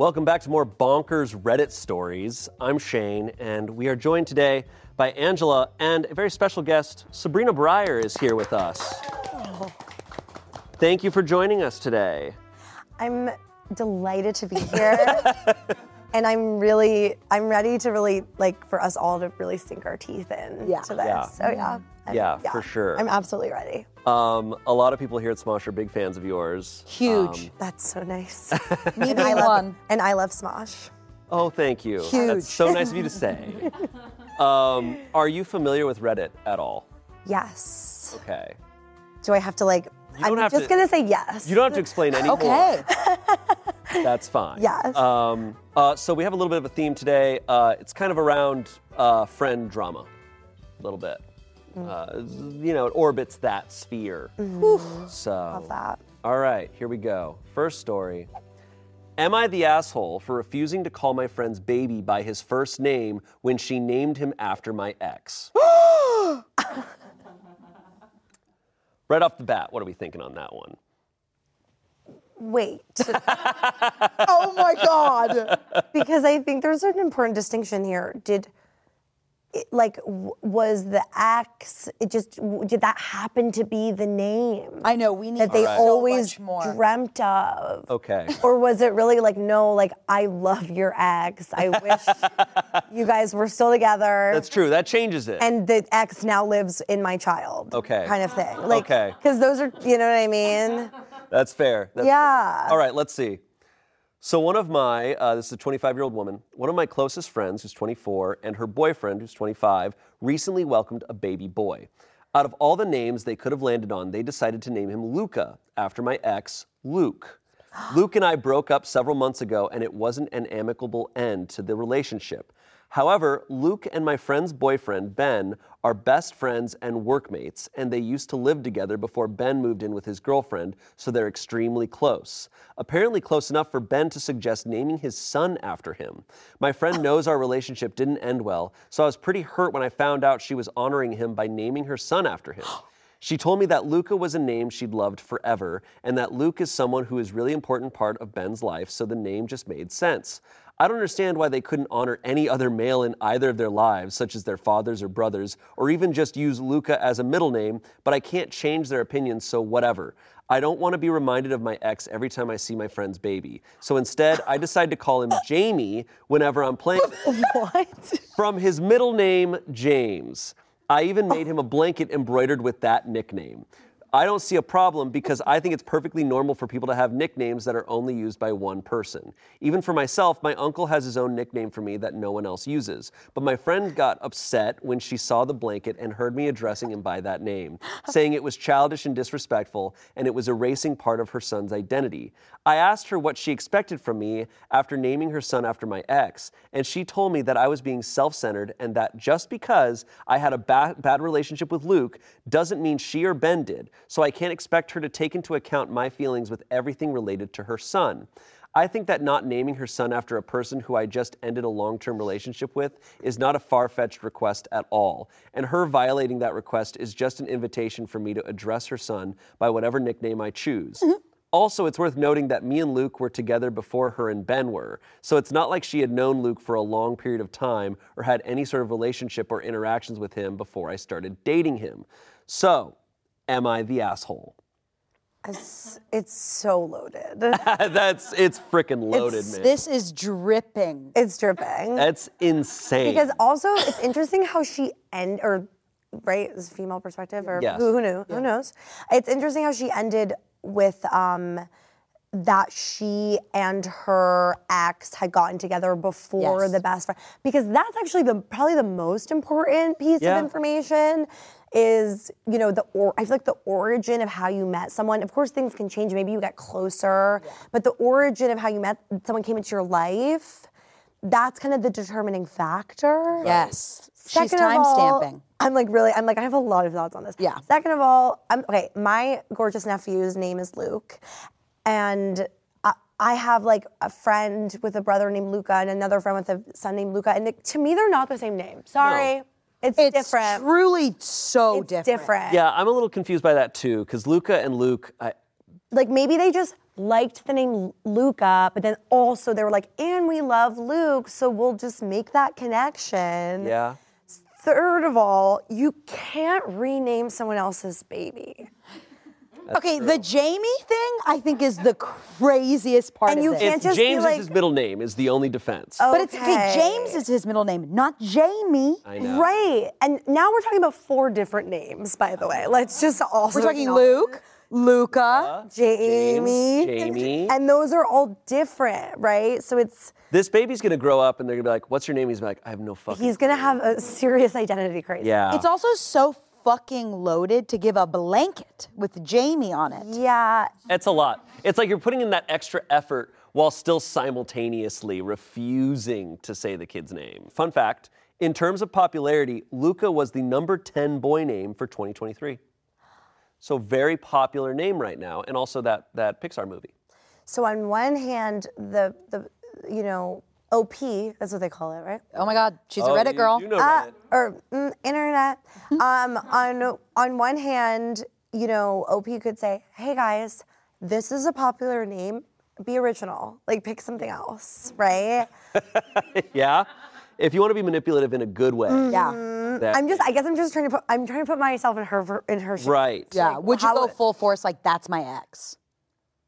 Welcome back to more bonkers Reddit stories. I'm Shayne, and we are joined today by Angela and a very special guest, Sabrina Brier, is here with us. Thank you for joining us today. I'm delighted to be here. and I'm really, I'm ready to really, like, for us all to really sink our teeth in Yeah. to this. Yeah. So, yeah. I'm- Yeah, for sure. I'm absolutely ready. Um, a lot of people here at Smosh are big fans of yours. Huge. Um, That's so nice. Me and I being love, one. And I love Smosh. oh, thank you. Huge. That's so nice of you to say. Um, are you familiar with Reddit at all? Yes. Okay. Do I have to, like, I'm just to- going to say yes. You don't have to explain any more. Okay. That's fine. Yes. Um, uh, so we have a little bit of a theme today. Uh, it's kind of around uh, friend drama, a little bit. Mm. Uh, you know, it orbits that sphere. So. Mm-hmm. Love that. All right, here we go. First story. Am I the asshole for refusing to call my friend's baby by his first name when she named him after my ex? right off the bat, what are we thinking on that one? Wait. oh my God. because I think there's an important distinction here. Did it, like w- was the ex? It just w- did that happen to be the name I know we need that they so always much more. dreamt of? Okay. Or was it really like no? Like I love your ex. I wish you guys were still together. That's true. That changes it. and the ex now lives in my child. Okay. Kind of thing. Like, Okay. Because those are, you know what I mean? That's fair. That's Yeah. All right, let's see. So one of my, uh, this is a 25-year-old woman, one of my closest friends, who's 24, and her boyfriend, who's 25, recently welcomed a baby boy. Out of all the names they could have landed on, they decided to name him Luca after my ex, Luke. Luke and I broke up several months ago, and it wasn't an amicable end to the relationship. However, Luke and my friend's boyfriend, Ben, are best friends and workmates, and they used to live together before Ben moved in with his girlfriend, so they're extremely close. Apparently, close enough for Ben to suggest naming his son after him. My friend knows our relationship didn't end well, so I was pretty hurt when I found out she was honoring him by naming her son after him. She told me that Luca was a name she'd loved forever, and that Luke is someone who is really important part of Ben's life, so the name just made sense. I don't understand why they couldn't honor any other male in either of their lives, such as their fathers or brothers, or even just use Luca as a middle name, but I can't change their opinions, so whatever. I don't want to be reminded of my ex every time I see my friend's baby. So instead, I decide to call him Jamie whenever I'm playing What? from his middle name, James. I even made him a blanket embroidered with that nickname. I don't see a problem because I think it's perfectly normal for people to have nicknames that are only used by one person. Even for myself, my uncle has his own nickname for me that no one else uses. But my friend got upset when she saw the blanket and heard me addressing him by that name, saying it was childish and disrespectful and it was erasing part of her son's identity. I asked her what she expected from me after naming her son after my ex, and she told me that I was being self centered and that just because I had a ba- bad relationship with Luke doesn't mean she or Ben did, so I can't expect her to take into account my feelings with everything related to her son. I think that not naming her son after a person who I just ended a long term relationship with is not a far fetched request at all. And her violating that request is just an invitation for me to address her son by whatever nickname I choose. Mm-hmm. Also, it's worth noting that me and Luke were together before her and Ben were, so it's not like she had known Luke for a long period of time or had any sort of relationship or interactions with him before I started dating him. So, am I the asshole? It's, it's so loaded. That's it's freaking loaded, It's- man. This is dripping. It's dripping. That's insane. Because also, it's interesting how she end or right is female perspective or Yes. who, who knew who knows. It's interesting how she ended with um, that she and her ex had gotten together before Yes. the best friend because that's actually the probably the most important piece Yeah. of information is you know the or I feel like the origin of how you met someone. Of course, things can change. Maybe you get closer, but the origin of how you met someone came into your life. That's kind of the determining factor. Yes. She's Second of all, timestamping. I'm like really, I'm like, I have a lot of thoughts on this. Yeah. Second of all, I'm okay. My gorgeous nephew's name is Luke, and I, I have like a friend with a brother named Luca and another friend with a son named Luca, and to me, they're not the same name. Sorry, it's, different. It's different. truly so it's different. different. yeah, I'm a little confused by that too, because Luca and Luke, I, Like maybe they just liked the name Luca, but then also they were like, and we love Luke, so we'll just make that connection. Yeah. Third of all, you can't rename someone else's baby. Okay, the Jamie thing I think is the craziest part And of you this. can't If just be James like- is his middle name is the only defense. Okay. but it's okay. Okay. James is his middle name, not Jamie. I know. Right. And now we're talking about four different names, by the way. Let's just also We're talking acknowledge- Luke, Luca. Jamie. Jamie. And those are all different, right? So it's This baby's gonna grow up and they're gonna be like, "What's your name?" He's gonna like, "I have no fucking." he's gonna have a serious identity crisis. Yeah. It's also so fucking loaded to give a blanket with Jamie on it. Yeah. It's a lot. It's like you're putting in that extra effort while still simultaneously refusing to say the kid's name. Fun fact in terms of popularity, Luca was the number 10 boy name for 2023. So, very popular name right now, and also that, that Pixar movie. So on one hand, the the you know OP that's what they call it, right? Oh my God, she's a Oh, Reddit you- girl. You know Uh, Reddit. or mm, internet. um, on on one hand, you know, OP could say, "Hey guys, this is a popular name. Be original. Like pick something else, right?" Yeah? If you want to be manipulative in a good way. yeah. that- I'm just. I guess I'm just trying to put. I'm trying to put myself in her ver- in her shoes. Right. Yeah. Would you how go full force like that's my ex?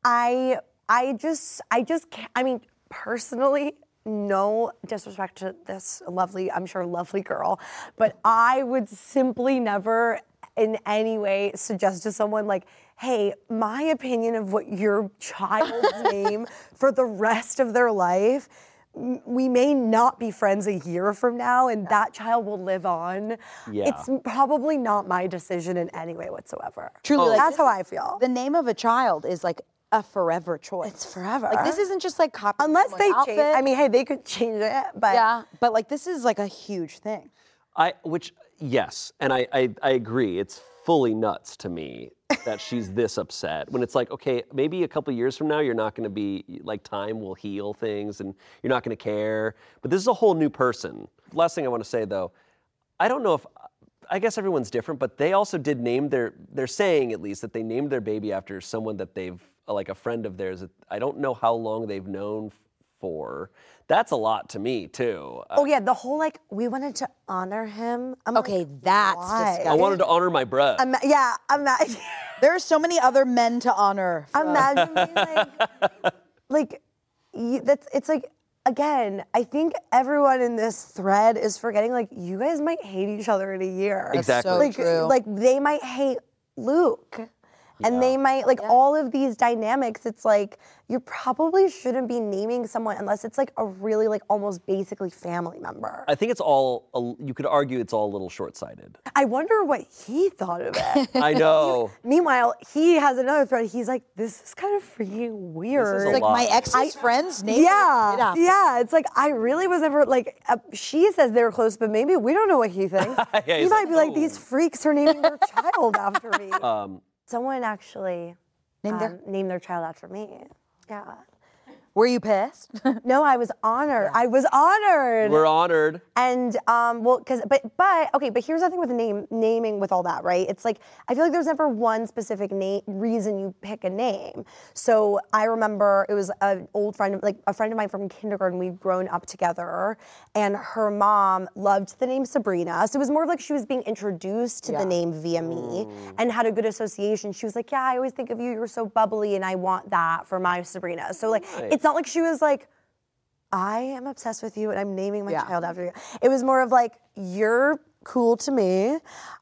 I I just I just can't. I mean, personally, no disrespect to this lovely, I'm sure lovely girl, but I would simply never in any way suggest to someone like, hey, my opinion of what your child's name for the rest of their life. We may not be friends a year from now, and that child will live on. Yeah. It's probably not my decision in any way whatsoever. Truly, like, that's how I feel. The name of a child is like a forever choice. It's forever. Like this isn't just like copying Unless they someone's change. I mean, hey, they could change it, but yeah, but like this is like a huge thing. I which yes, and I, I I agree. It's fully nuts to me that she's this upset when it's like, okay, maybe a couple years from now you're not going to be like time will heal things and you're not going to care. But this is a whole new person. Last thing I want to say though, I don't know if I guess everyone's different, but they also did name their they're saying at least that they named their baby after someone that they've like a friend of theirs that I don't know how long they've known for. That's a lot to me too. Uh, oh yeah, the whole like we wanted to honor him. I'm Okay, like, that's why? disgusting. I wanted to honor my breath. Ima- yeah, imagine, There are so many other men to honor. for- imagine being like, like you, that's it's like again. I think everyone in this thread is forgetting like you guys might hate each other in a year. Exactly. so like true. like they might hate Luke. And they might like all of these dynamics. It's like you probably shouldn't be naming someone unless it's like a really like almost basically family member. I think it's all, a- you could argue it's all a little short sighted. I wonder what he thought of it. I know. Meanwhile, he has another thread. He's like, "This is kind of freaking weird." a like lot. my ex's friends name yeah, yeah. It's like I really was never like. Uh, she says they were close, but maybe we don't know what he thinks. Yeah, he might like, be like, "Oh." "These freaks are naming their child after me." Um, Someone actually Named their- um, named their child after me. Yeah. Were you pissed? No, I was honored. I was honored. we're honored. And um, well, because but but okay, but here's the thing with the name naming with all that, right? It's like I feel like there's never one specific name reason you pick a name. So I remember it was an old friend, like a friend of mine from kindergarten. We'd grown up together, and her mom loved the name Sabrina. So it was more of like she was being introduced to Yeah. the name via me and had a good association. She was like, "Yeah, I always think of you. You're so bubbly, and I want that for my Sabrina." So like, it's not like she was like. I am obsessed with you and I'm naming my Yeah. child after you. It was more of like, you're cool to me.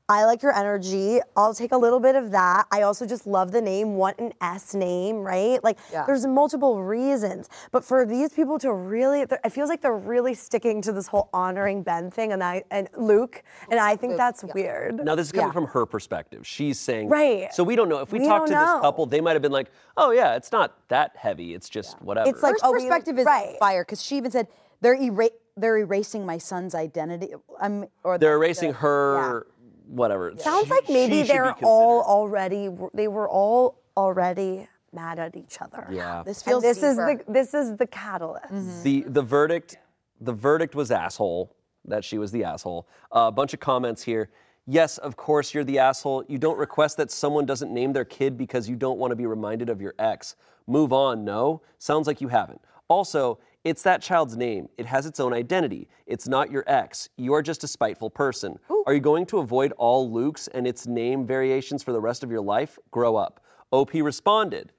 I like your energy. I'll take a little bit of that. I also just love the name, What an S name, right? Like, Yeah. there's multiple reasons. But for these people to really, it feels like they're really sticking to this whole honoring Ben thing and I and Luke, and I think that's weird. Now, this is coming Yeah. from her perspective. She's saying, Right. So we don't know. If we, We talk to don't this couple, they might have been like, oh, yeah, it's not that heavy. It's just whatever. It's like, First oh, we- perspective is right. fire because she even said they're era- they're erasing my son's identity. I'm or They're the- erasing her, whatever. Sounds She- like maybe she should be they're all already, they were all already mad at each other. Yeah. Ah, this And feels this is the this is the catalyst. Mm-hmm. the the verdict the verdict was asshole that she was the asshole uh, a bunch of comments here Yes, of course, you're the asshole. You don't request that someone doesn't name their kid because you don't want to be reminded of your ex. Move on, no? Sounds like you haven't. Also, it's that child's name. It has its own identity. It's not your ex. You're just a spiteful person. Are you going to avoid all Luke's and its name variations for the rest of your life? Grow up. OP responded,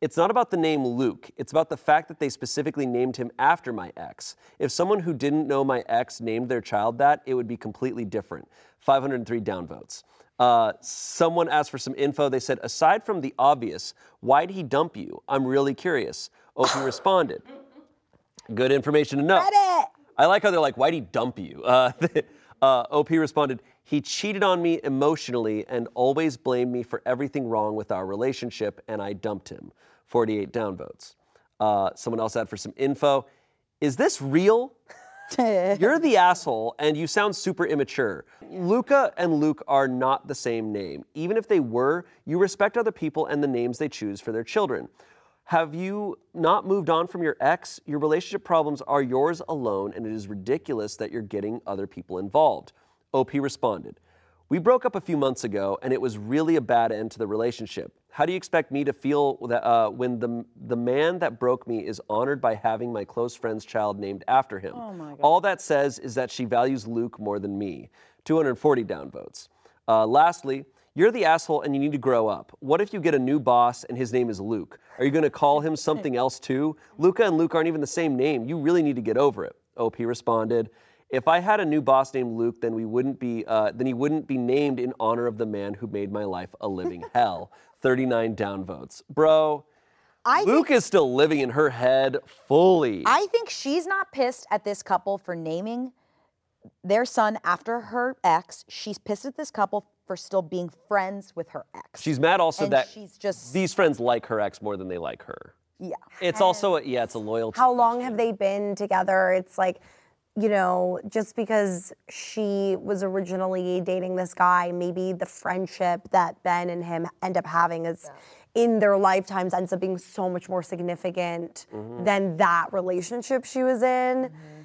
It's not about the name Luke. It's about the fact that they specifically named him after my ex. If someone who didn't know my ex named their child that, it would be completely different. 503 downvotes. Uh, someone asked for some info. They said, aside from the obvious, why'd he dump you? I'm really curious. OP responded, Good information to know. I like how they're like, why'd he dump you? Uh, uh, OP responded, he cheated on me emotionally and always blamed me for everything wrong with our relationship, and I dumped him. 48 downvotes. Uh, someone else had for some info. Is this real? You're the asshole, and you sound super immature. Luca and Luke are not the same name. Even if they were, you respect other people and the names they choose for their children. Have you not moved on from your ex? Your relationship problems are yours alone, and it is ridiculous that you're getting other people involved. OP responded, We broke up a few months ago, and it was really a bad end to the relationship. How do you expect me to feel that, uh, when the, the man that broke me is honored by having my close friend's child named after him? All that says is that she values Luke more than me. 240 downvotes. Uh, lastly, you're the asshole and you need to grow up. What if you get a new boss and his name is Luke? Are you going to call him something else too? Luca and Luke aren't even the same name. You really need to get over it. OP responded, "If I had a new boss named Luke, then we wouldn't be uh, then he wouldn't be named in honor of the man who made my life a living hell." 39 downvotes, bro. I think- Luke is still living in her head fully. I think she's not pissed at this couple for naming their son after her ex. She's pissed at this couple for still being friends with her ex. She's mad also and that she's just these friends like her ex more than they like her. yeah. It's also a, yeah, it's a loyalty. How long have they been together? It's like, you know, just because she was originally dating this guy, maybe the friendship that Ben and him end up having is in their lifetimes ends up being so much more significant mm-hmm. than that relationship she was in. Mm-hmm.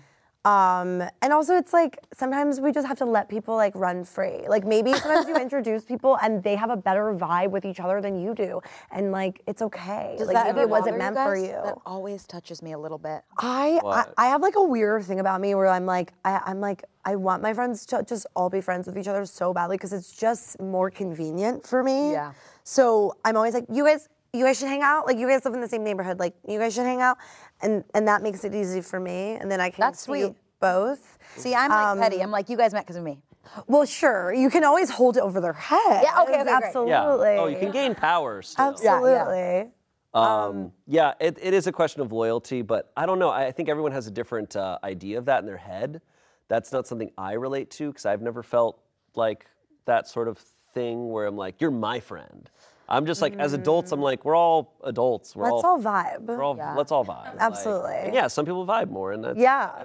Um, and also it's like sometimes we just have to let people like run free. Like maybe sometimes you introduce people and they have a better vibe with each other than you do. And like it's okay. Does like that maybe ever it wasn't bother meant for you. That always touches me a little bit. I, I I have like a weird thing about me where I'm like I, I'm like I want my friends to just all be friends with each other so badly because it's just more convenient for me. Yeah. So I'm always like, you guys, you guys should hang out. Like you guys live in the same neighborhood. Like you guys should hang out, and and that makes it easy for me. And then I can That's see you sweet. both. See, I'm like petty. I'm like, you guys met because of me. Well, sure, you can always hold it over their head. Yeah, okay, okay, great. absolutely. Yeah. Oh, you can gain power still. Absolutely. Um, yeah, it, it is a question of loyalty, but I don't know. I, I think everyone has a different uh, idea of that in their head. That's not something I relate to because I've never felt like that sort of thing where I'm like, you're my friend. I'm just like, as adults, I'm like, we're all adults. We're Let's all, all vibe. we're all let's all vibe. Absolutely. and yeah, some people vibe more, and that's Yeah.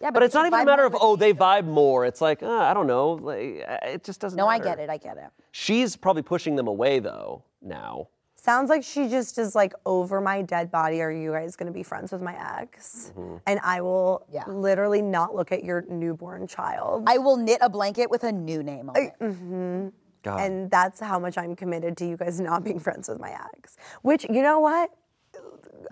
Yeah, But it's not even a matter of oh they vibe more. It's like uh, I don't know. Like, uh, it just doesn't. No, I get it. I get it. She's probably pushing them away though now. Sounds like she just is like over my dead body. Are you guys gonna be friends with my ex? Mm-hmm. And I will Yeah. literally not look at your newborn child. I will knit a blanket with a new name on it. God. and that's how much I'm committed to you guys not being friends with my ex. Which you know what?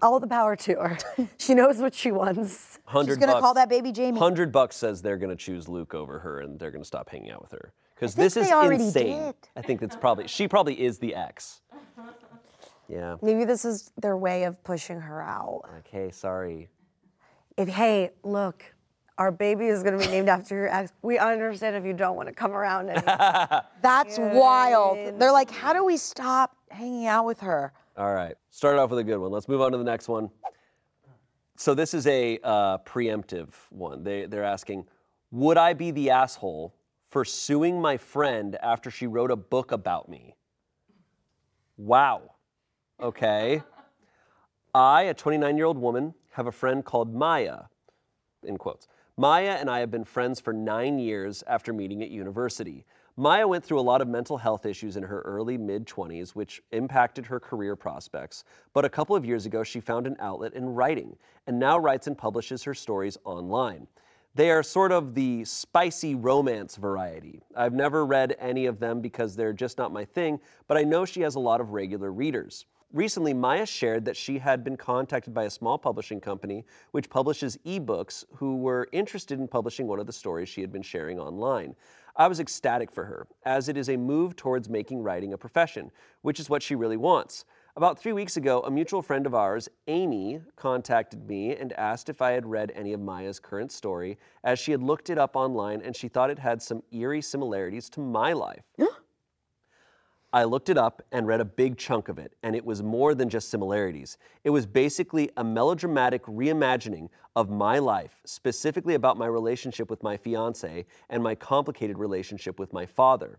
All the power to her. she knows what she wants. Hundred She's gonna bucks. call that baby Jamie. Hundred bucks says they're gonna choose Luke over her, and they're gonna stop hanging out with her because think this is they already insane. did. I think that's probably she probably is the ex. Yeah. Maybe this is their way of pushing her out. Okay. Sorry. If hey, look, our baby is gonna be named after your ex. We understand if you don't want to come around anymore. That's wild. They're like, how do we stop hanging out with her? All right. Started off with a good one. Let's move on to the next one. So this is a uh, preemptive one. They, they're asking, would I be the asshole for suing my friend after she wrote a book about me? Wow. Okay. I, a 29 year old woman, have a friend called Maya, in quotes. Maya and I have been friends for nine years after meeting at university. Maya went through a lot of mental health issues in her early mid 20s, which impacted her career prospects. But a couple of years ago, she found an outlet in writing and now writes and publishes her stories online. They are sort of the spicy romance variety. I've never read any of them because they're just not my thing, but I know she has a lot of regular readers. Recently, Maya shared that she had been contacted by a small publishing company which publishes ebooks who were interested in publishing one of the stories she had been sharing online. I was ecstatic for her, as it is a move towards making writing a profession, which is what she really wants. About three weeks ago, a mutual friend of ours, Amy, contacted me and asked if I had read any of Maya's current story, as she had looked it up online and she thought it had some eerie similarities to my life. I looked it up and read a big chunk of it, and it was more than just similarities. It was basically a melodramatic reimagining of my life, specifically about my relationship with my fiance and my complicated relationship with my father.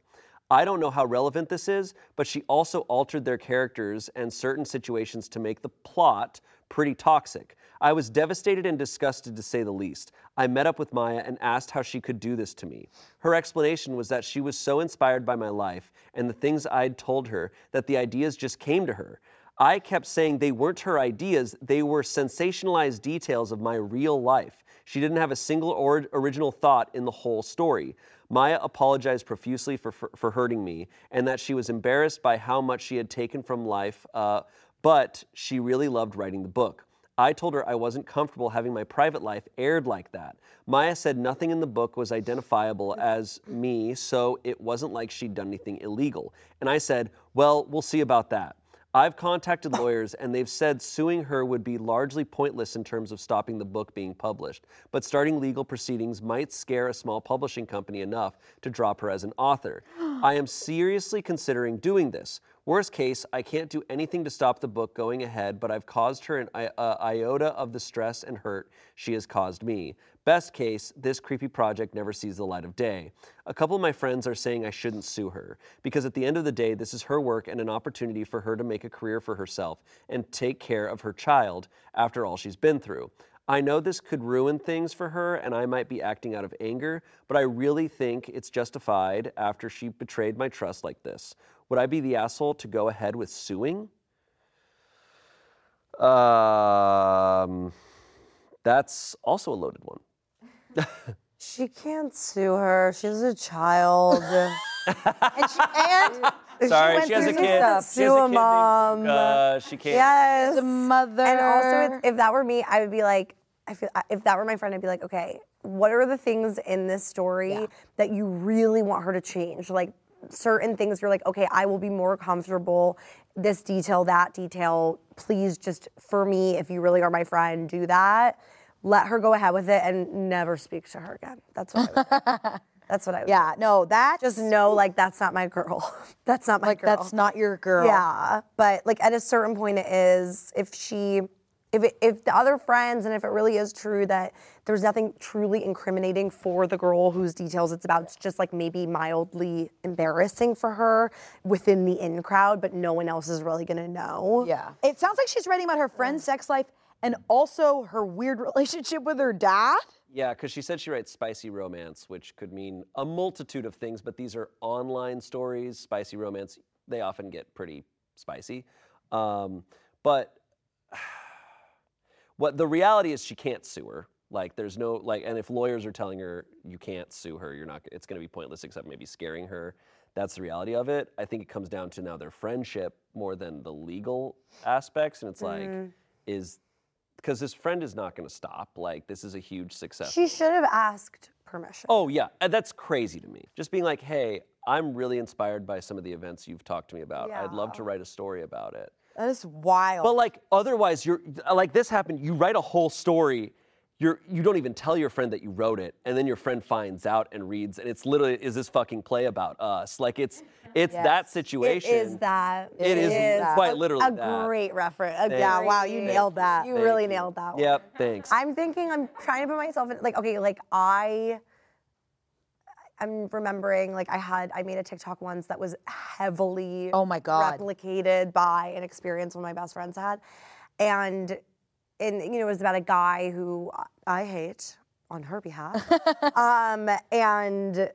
I don't know how relevant this is, but she also altered their characters and certain situations to make the plot pretty toxic. I was devastated and disgusted to say the least. I met up with Maya and asked how she could do this to me. Her explanation was that she was so inspired by my life and the things I'd told her that the ideas just came to her. I kept saying they weren't her ideas, they were sensationalized details of my real life. She didn't have a single or- original thought in the whole story. Maya apologized profusely for, for, for hurting me and that she was embarrassed by how much she had taken from life, uh, but she really loved writing the book. I told her I wasn't comfortable having my private life aired like that. Maya said nothing in the book was identifiable as me, so it wasn't like she'd done anything illegal. And I said, Well, we'll see about that. I've contacted lawyers and they've said suing her would be largely pointless in terms of stopping the book being published, but starting legal proceedings might scare a small publishing company enough to drop her as an author. I am seriously considering doing this. Worst case, I can't do anything to stop the book going ahead, but I've caused her an i- uh, iota of the stress and hurt she has caused me. Best case, this creepy project never sees the light of day. A couple of my friends are saying I shouldn't sue her, because at the end of the day, this is her work and an opportunity for her to make a career for herself and take care of her child after all she's been through. I know this could ruin things for her and I might be acting out of anger, but I really think it's justified after she betrayed my trust like this. Would I be the asshole to go ahead with suing? Um, that's also a loaded one. She can't sue her. She's a child. And she, and Sorry, went she has a kid. stuff. She has Sue a a kid named mom. She can't. yes. the mother. And also, it's, if that were me, I would be like, I feel if that were my friend, I'd be like, okay, what are the things in this story that you really want her to change? Like certain things, you're like, okay, I will be more comfortable. This detail, that detail. Please, just for me, if you really are my friend, do that. Let her go ahead with it and never speak to her again. That's what. I would. that's what I would. do. yeah, no, that Just know, like, that's not my girl. that's not my like girl. that's not your girl. Yeah, but like at a certain point, it is. If she, if it, if the other friends, and if it really is true that there's nothing truly incriminating for the girl whose details it's about, it's just like maybe mildly embarrassing for her within the in crowd, but no one else is really gonna know. Yeah. It sounds like she's writing about her friend's sex life and also her weird relationship with her dad. Yeah, because she said she writes spicy romance, which could mean a multitude of things, but these are online stories. Spicy romance, they often get pretty spicy. Um, but what the reality is, she can't sue her. Like, there's no, like, and if lawyers are telling her you can't sue her, you're not, it's going to be pointless except maybe scaring her. That's the reality of it. I think it comes down to now their friendship more than the legal aspects. And it's like, mm. is, because this friend is not going to stop. Like, this is a huge success. She should have asked permission. Oh yeah, and that's crazy to me. Just being like, hey, I'm really inspired by some of the events you've talked to me about. I'd love to write a story about it. That is wild. But like otherwise, you're like this happened. You write a whole story. You're you don't even tell your friend that you wrote it, and then your friend finds out and reads, and it's literally is this fucking play about us? Like it's it's that It situation. is that. It is quite literally a that. great reference. A yeah, great- wow, you nailed that. You Thank really you. nailed that. one. Yep. Thanks. I'm thinking, I'm trying to put myself in, like, okay, like I, I'm remembering, like, I had, I made a TikTok once that was heavily Oh my God. replicated by an experience one of my best friends had. And, and you know, it was about a guy who I hate on her behalf. um, and,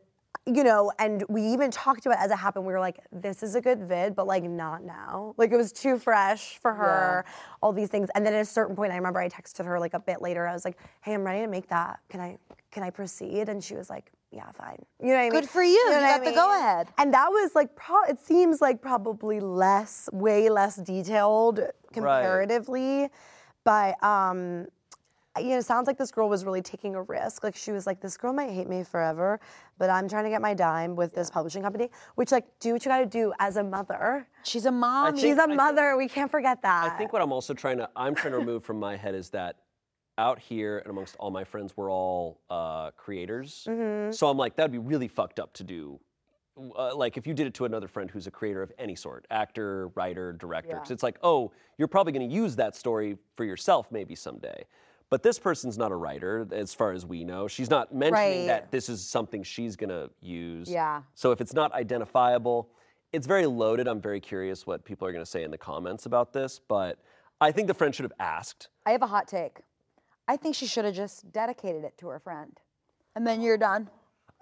you know, and we even talked about it as it happened. We were like, this is a good vid, but like not now. Like it was too fresh for her, all these things. And then at a certain point, I remember I texted her like a bit later. I was like, hey, I'm ready to make that. Can I can I proceed? And she was like, yeah, fine. You know what I mean? Good for you. know You what I got the go-ahead. And that was like, pro- it seems like probably less, way less detailed comparatively. Right. But um, you know, it sounds like this girl was really taking a risk. Like she was like, this girl might hate me forever, but I'm trying to get my dime with this publishing company. Which like, do what you gotta do as a mother. She's a mom. think- She's a I think- mother. we can't forget that. I think what I'm also trying to I'm trying to remove from my head is that out here and amongst all my friends, we're all uh, creators. Mm-hmm. So I'm like, that'd be really fucked up to do. Uh, like if you did it to another friend who's a creator of any sort, actor, writer, director, 'cause it's like, oh, you're probably going to use that story for yourself maybe someday. But this person's not a writer, as far as we know. She's not mentioning Right. that this is something she's going to use. Yeah. So if it's not identifiable, it's very loaded. I'm very curious what people are going to say in the comments about this, but I think the friend should have asked. I have a hot take. I think she should have just dedicated it to her friend. And then you're done.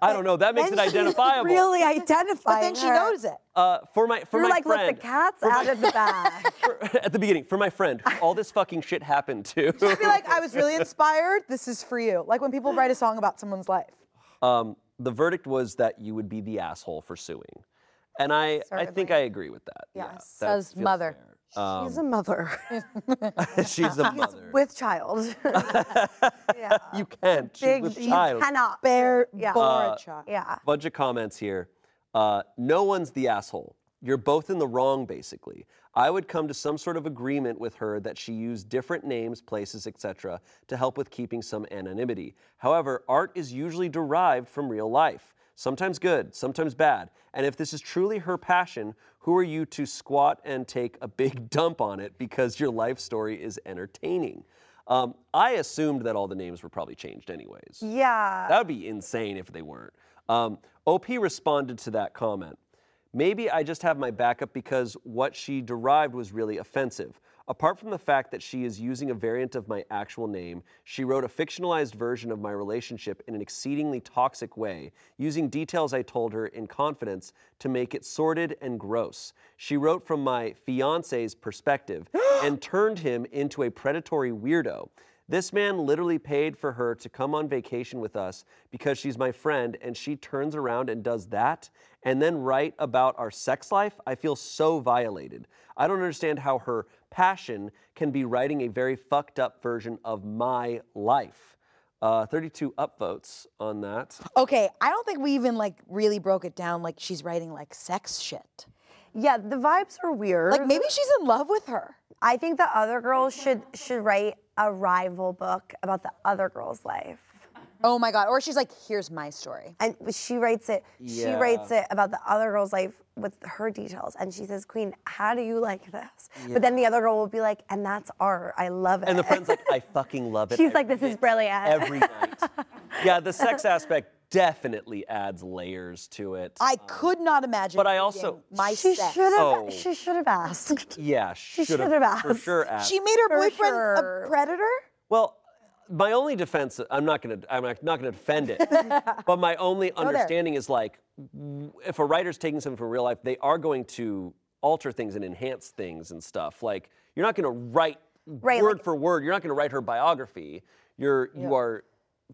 I don't know. That makes it identifiable. Really identifying But then she her. knows it. Uh, for my for You're my like, friend. let the cats out of the bag. for- at the beginning, for my friend, all this fucking shit happened to. Be like, I was really inspired. This is for you. Like when people write a song about someone's life. um, the verdict was that you would be the asshole for suing, and I I think I agree with that. Yeah, Yes. that Says mother. fair. Um, She's a mother she's a mother. with child. yeah. you can't. She's Big, with you child. cannot. Bear, Yeah. bore a child. Yeah. bunch of comments here. Uh, no one's the asshole. You're both in the wrong, basically. I would come to some sort of agreement with her that she used different names, places, etc., to help with keeping some anonymity. However, art is usually derived from real life, sometimes good, sometimes bad. And if this is truly her passion, who are you to squat and take a big dump on it because your life story is entertaining? Um, I assumed that all the names were probably changed, anyways. Yeah. That would be insane if they weren't. Um, OP responded to that comment. Maybe I just have my backup because what she derived was really offensive. Apart from the fact that she is using a variant of my actual name, she wrote a fictionalized version of my relationship in an exceedingly toxic way, using details I told her in confidence to make it sordid and gross. She wrote from my fiance's perspective and turned him into a predatory weirdo. This man literally paid for her to come on vacation with us because she's my friend and she turns around and does that and then write about our sex life. I feel so violated. I don't understand how her passion can be writing a very fucked up version of my life. Uh, 32 upvotes on that. Okay, I don't think we even like really broke it down like she's writing like sex shit. yeah, the vibes are weird. Like maybe she's in love with her. I think the other girls should should write a rival book about the other girl's life. Oh my god. Or she's like, here's my story. And she writes it. She Yeah. writes it about the other girl's life with her details. And she says, "Queen, how do you like this?" But then the other girl will be like, "And that's art. I love it." And the friend's like, I fucking love it. She's I like, "This is it brilliant." Every night. yeah, the sex aspect definitely adds layers to it. I um, could not imagine. But I also- my she should have. Oh. She should have asked. yeah, She should should have For asked. sure asked. She made her For boyfriend sure. a predator. Well, my only defense, I'm not gonna, I'm not gonna defend it, but my only understanding is like, if a writer's taking something from real life, they are going to alter things and enhance things and stuff. Like, you're not gonna write Right, word like- for word. You're not gonna write her biography. You're, you are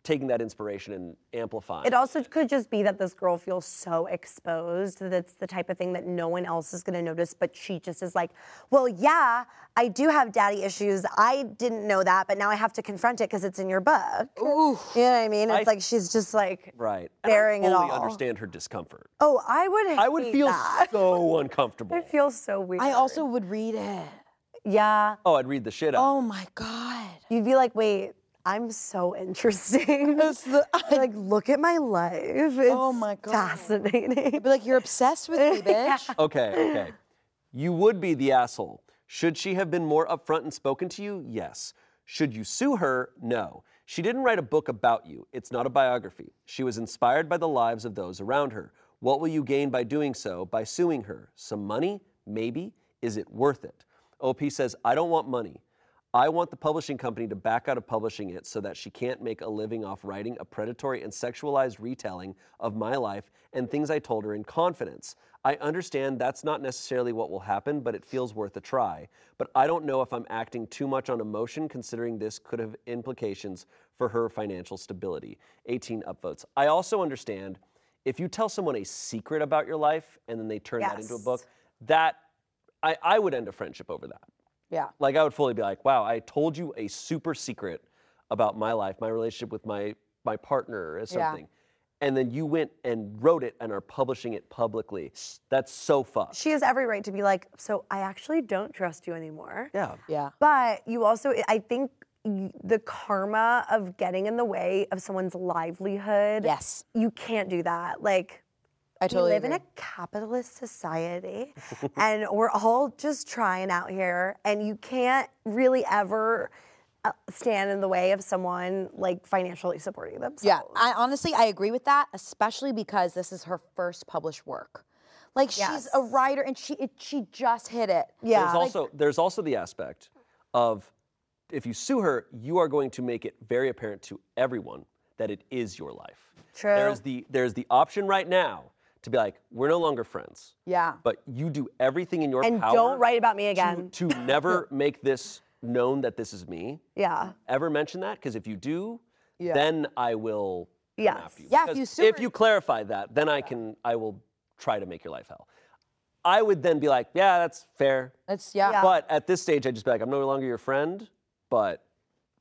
taking that inspiration and amplifying. It also could just be that this girl feels so exposed that it's the type of thing that no one else is going to notice, but she just is like, well, yeah, I do have daddy issues. I didn't know that, but now I have to confront it because it's in your book. Ooh. You know what I mean? It's I- like she's just like, right. bearing it and I understand her discomfort. oh, I would. I would feel that. so uncomfortable. I feel so weird. I also would read it. yeah. Oh, I'd read the shit out. Oh my god. You'd be like, wait, I'm so interesting. It's the- like, look at my life. Oh it's Oh my God. fascinating. I'd be like, you're obsessed with me, bitch. Okay, okay. You would be the asshole. Should she have been more upfront and spoken to you? Yes. Should you sue her? No. She didn't write a book about you. It's not a biography. She was inspired by the lives of those around her. What will you gain by doing so? By suing her? Some money? Maybe. Is it worth it? OP says, I don't want money. I want the publishing company to back out of publishing it so that she can't make a living off writing a predatory and sexualized retelling of my life and things I told her in confidence. I understand that's not necessarily what will happen, but it feels worth a try. But I don't know if I'm acting too much on emotion considering this could have implications for her financial stability. 18 upvotes. I also understand if you tell someone a secret about your life and then they turn that into a book, that I, I would end a friendship over that. Yeah. Like I would fully be like, wow, I told you a super secret about my life, my relationship with my my partner or Yeah. something. And then you went and wrote it and are publishing it publicly. That's so fucked. She has every right to be like, so I actually don't trust you anymore. Yeah. Yeah. But you also, I think the karma of getting in the way of someone's livelihood. Yes. You can't do that. Like, I totally we live in a capitalist society and we're all just trying out here and you can't really ever uh, stand in the way of someone like financially supporting themselves. Yeah, I honestly I agree with that, especially because this is her first published work. Like she's a writer and she it, she just hit it. Yeah. There's also there's also the aspect of if you sue her, you are going to make it very apparent to everyone that it is your life. True. There's the there's the option right now to be like, we're no longer friends. Yeah. But you do everything in your And power. don't write about me again. To, never make this known that this is me. Yeah. Ever mention that? Because if you do, yeah. then I will come Yes. you. Yeah, if you sue if you clarify that, then I can I will try to make your life hell. I would then be like, yeah, that's fair. It's yeah. Yeah. But at this stage, I'd just be like, I'm no longer your friend, but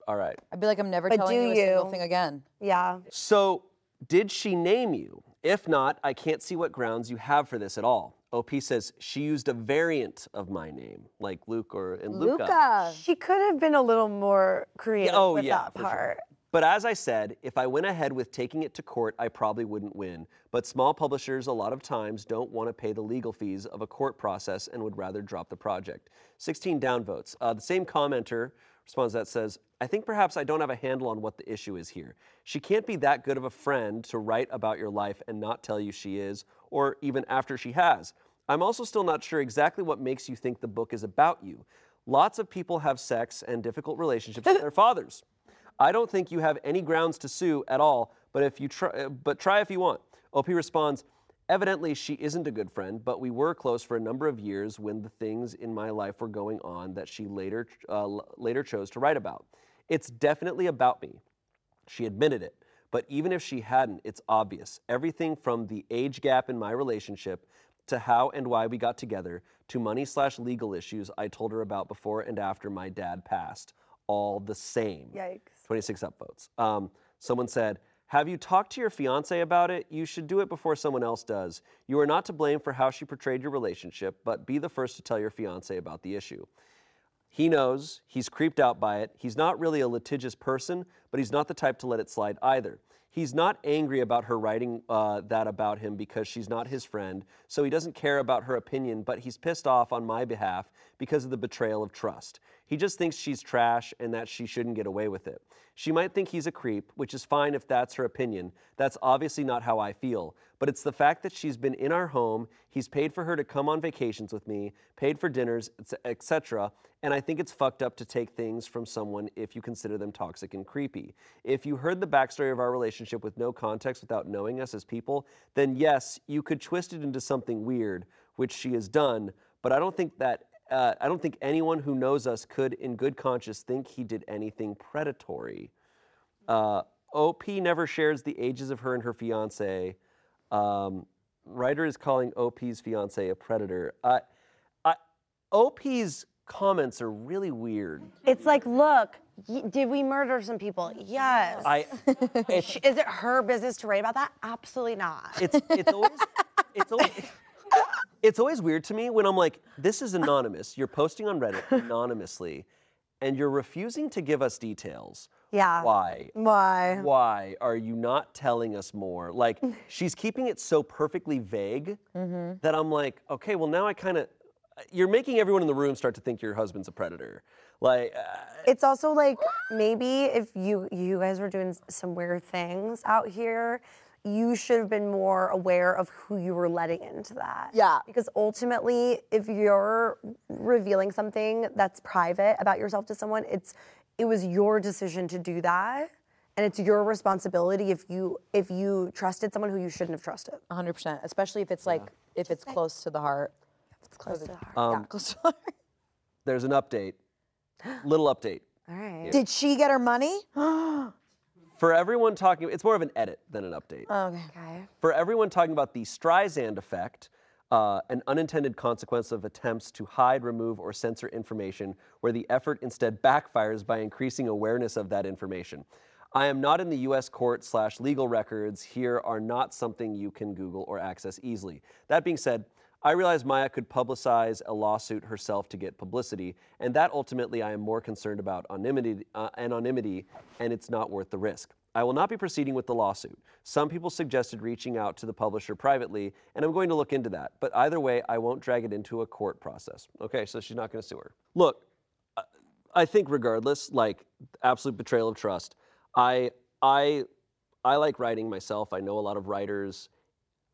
all right. I'd be like, I'm never But telling do you a single thing again. Yeah. So, did she name you? If not, I can't see what grounds you have for this at all. OP says she used a variant of my name, like Luke or in Luca. Luca. She could have been a little more creative oh, with yeah, that for sure. part. But as I said, if I went ahead with taking it to court, I probably wouldn't win. But small publishers, a lot of times, don't want to pay the legal fees of a court process and would rather drop the project. 16 downvotes. Uh, the same commenter responds that says, I think perhaps I don't have a handle on what the issue is here. She can't be that good of a friend to write about your life and not tell you she is, or even after she has. I'm also still not sure exactly what makes you think the book is about you. Lots of people have sex and difficult relationships with their fathers. I don't think you have any grounds to sue at all, but if you try, but try if you want. OP responds, Evidently, she isn't a good friend, but we were close for a number of years when the things in my life were going on that she later, uh, later chose to write about. It's definitely about me. She admitted it. But even if she hadn't, it's obvious. Everything from the age gap in my relationship to how and why we got together to money slash legal issues I told her about before and after my dad passed. All the same. Yikes. 26 upvotes. Um, someone said, Have you talked to your fiance about it? You should do it before someone else does. You are not to blame for how she portrayed your relationship, but be the first to tell your fiance about the issue. He knows, he's creeped out by it. He's not really a litigious person, but he's not the type to let it slide either. He's not angry about her writing uh, that about him because she's not his friend, so he doesn't care about her opinion, but he's pissed off on my behalf because of the betrayal of trust. He just thinks she's trash and that she shouldn't get away with it. She might think he's a creep, which is fine if that's her opinion. That's obviously not how I feel. But it's the fact that she's been in our home, he's paid for her to come on vacations with me, paid for dinners, etc. And I think it's fucked up to take things from someone if you consider them toxic and creepy. If you heard the backstory of our relationship with no context without knowing us as people, then yes, you could twist it into something weird, which she has done. But I don't think that uh, I don't think anyone who knows us could, in good conscience, think he did anything predatory. Uh, OP never shares the ages of her and her fiance. Um, writer is calling OP's fiance a predator. Uh, I, OP's comments are really weird. It's like, look, did we murder some people? Yes. I, Is it her business to write about that? Absolutely not. it's, it's always, it's always, it's always weird to me when I'm like, this is anonymous. You're posting on Reddit anonymously, and you're refusing to give us details. Yeah. Why? Why? why are you not telling us more? Like, she's keeping it so perfectly vague Mm-hmm. that I'm like, okay, well, now I kind of, you're making everyone in the room start to think your husband's a predator. Like, uh, It's also like maybe if you you guys were doing some weird things out here, you should have been more aware of who you were letting into that. Yeah. Because ultimately, if you're revealing something that's private about yourself to someone, it's it was your decision to do that. And it's your responsibility if you if you trusted someone who you shouldn't have trusted. 100%, especially if it's like if it's close to the heart. It's close to the heart. Um, yeah, close to the heart. There's an update. Little update. All right. Did she get her money? For everyone talking, it's more of an edit than an update. Okay. Okay. For everyone talking about the Streisand effect, uh, an unintended consequence of attempts to hide, remove, or censor information where the effort instead backfires by increasing awareness of that information. I am not in the US court slash legal records. Here are not something you can Google or access easily. That being said, I realize Maya could publicize a lawsuit herself to get publicity, and that ultimately I am more concerned about anonymity, uh, anonymity, and it's not worth the risk. I will not be proceeding with the lawsuit. Some people suggested reaching out to the publisher privately, and I'm going to look into that. But either way, I won't drag it into a court process. Okay, so she's not going to sue her. Look, I- I think regardless, like absolute betrayal of trust. I I I like writing myself. I know a lot of writers.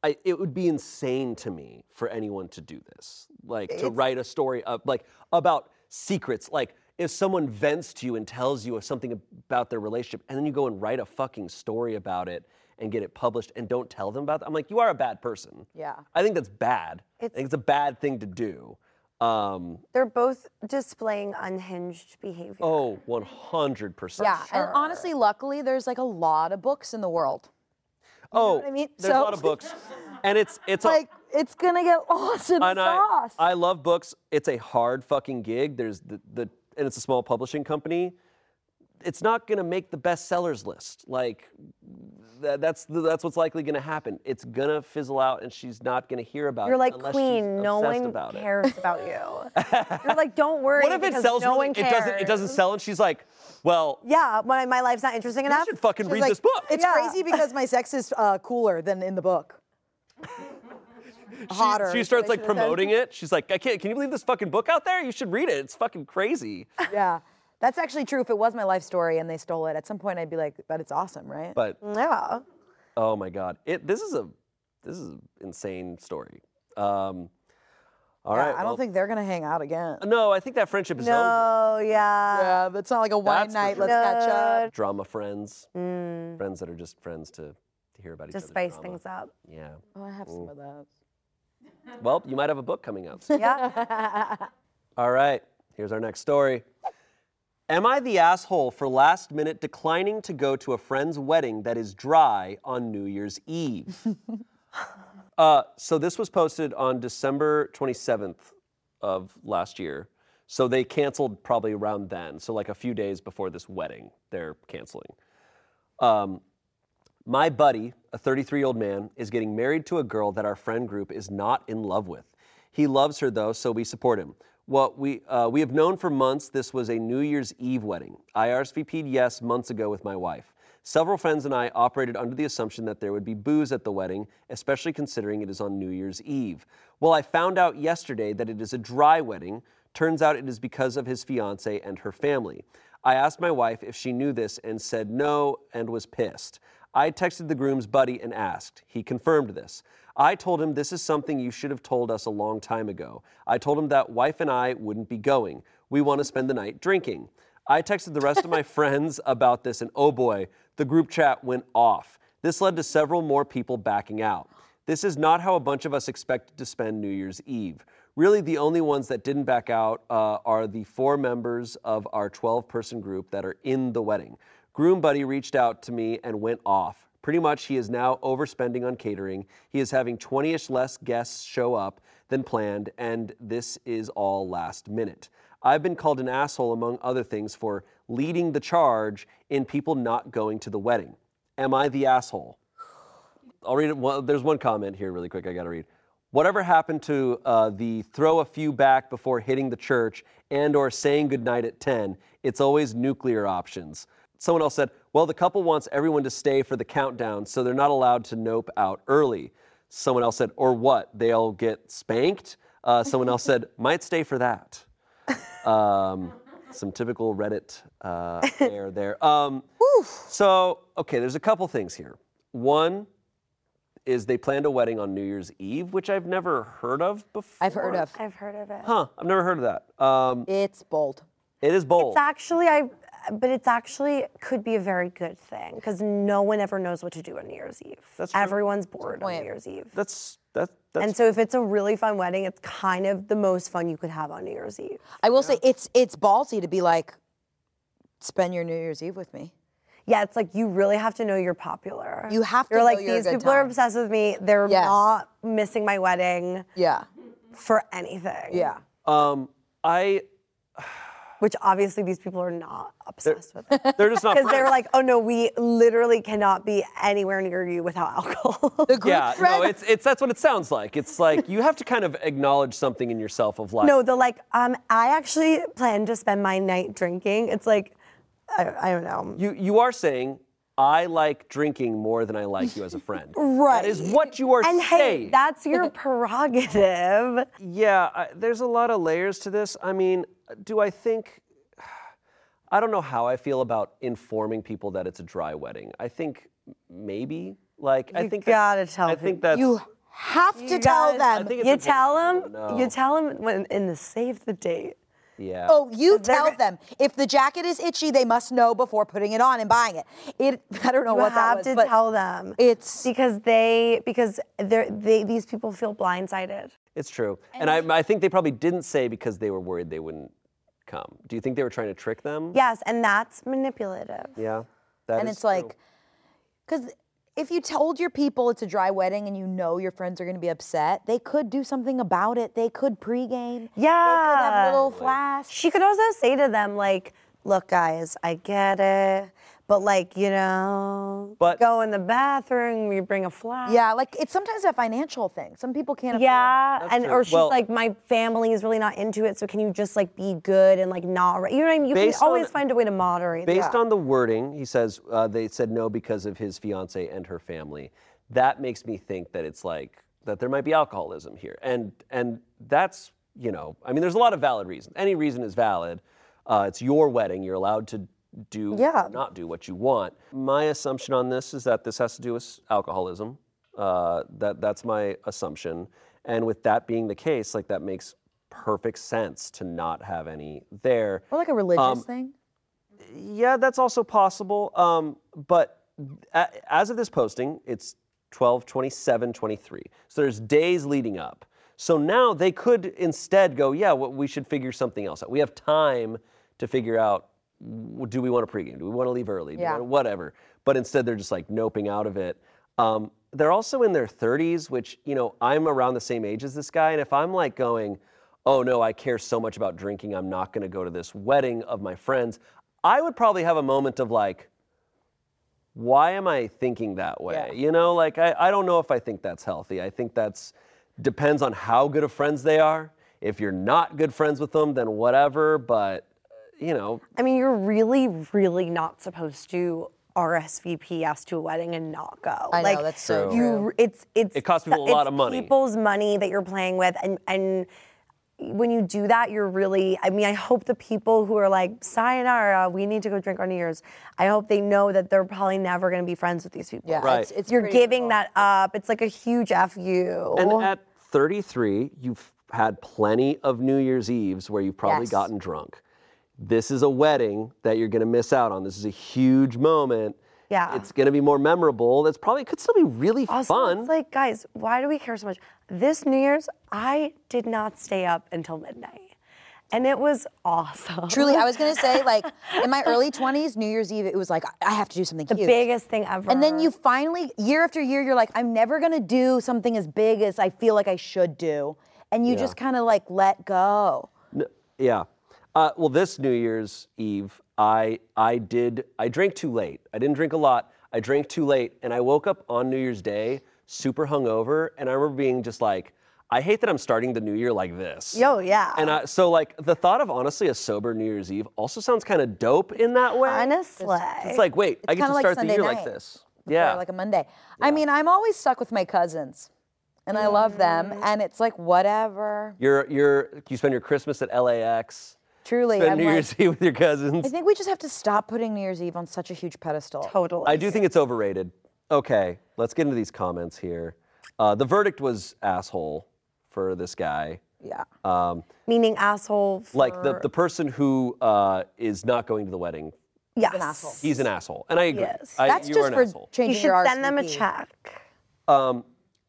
I, it would be insane to me for anyone to do this, like to write a story of, like about secrets. Like if someone vents to you and tells you something about their relationship, and then you go and write a fucking story about it and get it published and don't tell them about it, I'm like, you are a bad person. Yeah. I think that's bad. I It's- think it's a bad thing to do. Um, They're both displaying unhinged behavior. oh, 100%. Yeah, and honestly, luckily, there's like a lot of books in the world. Oh, I mean? there's a lot of books, and it's it's a, Like, it's gonna get lost in the and I, sauce. I love books. It's a hard fucking gig. There's the, the and it's a small publishing company. It's not gonna make the bestsellers list. Like that, that's the, that's what's likely gonna happen. It's gonna fizzle out, and she's not gonna hear about You're it. like unless queen. she's No one about it. cares about you. You're like, don't worry. What if it sells no really? one It doesn't. It doesn't sell, and she's like, well, Yeah, my, my life's not interesting enough. you should fucking read like, this book. It's Yeah. crazy because my sex is uh, cooler than in the book. Hotter. She is starts like should've said. promoting it. She's like, I can't. Can you believe this fucking book out there? You should read it. It's fucking crazy. Yeah, that's actually true. If it was my life story and they stole it, at some point I'd be like, but it's awesome, right? But yeah. Oh my God! It this is a this is an insane story. Um, all Yeah, right. I don't well- think they're gonna hang out again. Uh, no, I think that friendship is over. No, yeah. Yeah, that's not like a wine That's night. sure. Let's catch up. Drama friends, mm. friends that are just friends to, to hear about each other. To spice drama. things up. Yeah. Oh, I have some of those. Well, you might have a book coming out. soon. Yeah. All right. Here's our next story. Am I the asshole for last minute declining to go to a friend's wedding that is dry on New Year's Eve? uh, so this was posted on December 27th of last year. So they canceled probably around then. So like a few days before this wedding, they're canceling. Um, my buddy, a 33 year old man, is getting married to a girl that our friend group is not in love with. He loves her though, so we support him. What we, uh, we have known for months this was a New Year's Eve wedding. I RSVP'd yes months ago with my wife. Several friends and I operated under the assumption that there would be booze at the wedding, especially considering it is on New Year's Eve. Well, I found out yesterday that it is a dry wedding. Turns out it is because of his fiance and her family. I asked my wife if she knew this and said no and was pissed. I texted the groom's buddy and asked. He confirmed this. I told him this is something you should have told us a long time ago. I told him that wife and I wouldn't be going. We want to spend the night drinking. I texted the rest of my friends about this, and oh boy, the group chat went off. This led to several more people backing out. This is not how a bunch of us expected to spend New Year's Eve. Really, the only ones that didn't back out uh, are the four members of our 12 person group that are in the wedding. Groom Buddy reached out to me and went off. Pretty much, he is now overspending on catering. He is having 20 ish less guests show up than planned, and this is all last minute. I've been called an asshole, among other things, for leading the charge in people not going to the wedding. Am I the asshole? I'll read it. One, there's one comment here, really quick. I got to read. Whatever happened to uh, the throw a few back before hitting the church and/or saying goodnight at 10? It's always nuclear options. Someone else said, "Well, the couple wants everyone to stay for the countdown, so they're not allowed to nope out early." Someone else said, "Or what? They'll get spanked." Uh, someone else said, "Might stay for that." Um, some typical Reddit uh, fare there. Um, so, okay, there's a couple things here. One, is they planned a wedding on New Year's Eve, which I've never heard of before. I've heard of. I've heard of it. Huh? I've never heard of that. Um, It's bold. it is bold. It's actually I, but it's actually could be a very good thing because no one ever knows what to do on New Year's Eve. That's true. Everyone's bored on. New Year's Eve. That's that. That's And so if it's a really fun wedding, it's kind of the most fun you could have on New Year's Eve. I will say it's it's ballsy to be like, spend your New Year's Eve with me. Yeah, it's like you really have to know you're popular. You have to You're know like you're a these good people are obsessed with me. They're Yes. not missing my wedding Yeah. for anything. Yeah. um, I. Which obviously these people are not obsessed with. They're just not. Because they were friends. like, oh no, we literally cannot be anywhere near you without alcohol. The group Yeah, friend. no, it's it's that's what it sounds like. It's like you have to kind of acknowledge something in yourself of like. No, the like, um, I actually plan to spend my night drinking. It's like, I, I don't know. You you are saying I like drinking more than I like you as a friend. Right. That is what you are saying. And saying. hey, that's your prerogative. Yeah, I, there's a lot of layers to this. I mean, do I think? I don't know how I feel about informing people that it's a dry wedding. I think maybe, like, I You think that- gotta tell I think that's. you have to You tell guys- them. I think it's You important tell for them them. You tell them when in the save the date. yeah. Oh, you they're tell them. If the jacket is itchy, they must know before putting it on and buying it. It. I don't know You what that have was, to but tell them. It's because they because they're they these people feel blindsided. It's true. And I, I think they probably didn't say because they were worried they wouldn't come. Do you think they were trying to trick them? Yes, and that's manipulative. Yeah. that and is it's true. like, because if you told your people it's a dry wedding and you know your friends are going to be upset, they could do something about it. They could pregame. They could have Yeah. a little flash. She could also say to them like, "Look, guys, I get it, but like you know, But- go in the bathroom, you bring a flask." Yeah, like it's sometimes a financial thing. Some people can't. afford Yeah, That's and true. or she's Well- like, my family is really not into it, so can you just like be good and like not, you know what I mean? You can Based on- always find a way to moderate. Based that. on the wording, he says uh, they said no because of his fiance and her family. That makes me think that it's like that there might be alcoholism here, and and that's you know, I mean, there's a lot of valid reasons. Any reason is valid. Uh, it's your wedding. You're allowed to do Yeah. or not do what you want. My assumption on this is that this has to do with alcoholism. Uh, that that's my assumption, and with that being the case, like that makes perfect sense to not have any there. Or like a religious Um, thing. Yeah, that's also possible. Um, but a- as of this posting, it's 12, 27, 23. So there's days leading up. So now they could instead go, yeah, well, we should figure something else out. We have time to figure out do we want to pregame? Do we want to leave early? Yeah. whatever. But instead, they're just like noping out of it. Um, they're also in their 30s, which, you know, I'm around the same age as this guy. And if I'm like going, oh no, I care so much about drinking, I'm not going to go to this wedding of my friends, I would probably have a moment of like, why am I thinking that way? Yeah. You know, like I, I don't know if I think that's healthy. I think that's depends on how good of friends they are. If you're not good friends with them, then whatever. But you know, I mean, you're really, really not supposed to RSVP yes to a wedding and not go. I know, like, that's so True. You, it's it's It costs people a lot it's of money. People's money that you're playing with, and and when you do that, you're really. I mean, I hope the people who are like, "Sayonara, we need to go drink on New Year's." I hope they know that they're probably never going to be friends with these people. Yeah, Right. it's, it's You're giving brutal. that up. It's like a huge fu. and at 33, you've had plenty of New Year's Eves where you've probably Yes. gotten drunk. This is a wedding that you're going to miss out on. This is a huge moment. Yeah. It's going to be more memorable. That's probably could still be really Also, fun. it's like, guys, why do we care so much? This New Year's, I did not stay up until midnight, and it was awesome. Truly, I was gonna say, like in my early 20s, New Year's Eve, it was like I have to do something the huge. biggest thing ever. And then you finally, year after year, you're like, I'm never gonna do something as big as I feel like I should do. And you just kind of like let go. N- yeah. Uh, well, this New Year's Eve, I I did I drank too late. I didn't drink a lot. I drank too late, and I woke up on New Year's Day super hungover, and I remember being just like, I hate that I'm starting the new year like this. Yo, yeah. And I, so like the thought of honestly a sober New Year's Eve also sounds kind of dope in that way. honestly, It's like wait, I get to like start Sunday the year like night this. before, Yeah. like a Monday. I mean, I'm always stuck with my cousins, and I love them, and it's like whatever. you're you're you spend your Christmas at LAX. Truly, Spend I'm New like, Year's Eve with your cousins. I think we just have to stop putting New Year's Eve on such a huge pedestal. totally. I do think it's overrated. Okay, let's get into these comments here. Uh, the verdict was asshole for this guy. Yeah. Meaning asshole. For, Like the, the person who uh, is not going to the wedding, yes. an asshole. he's an asshole. And I agree. Yes. I, That's you just are an for asshole. You should your send them a RSVP. check.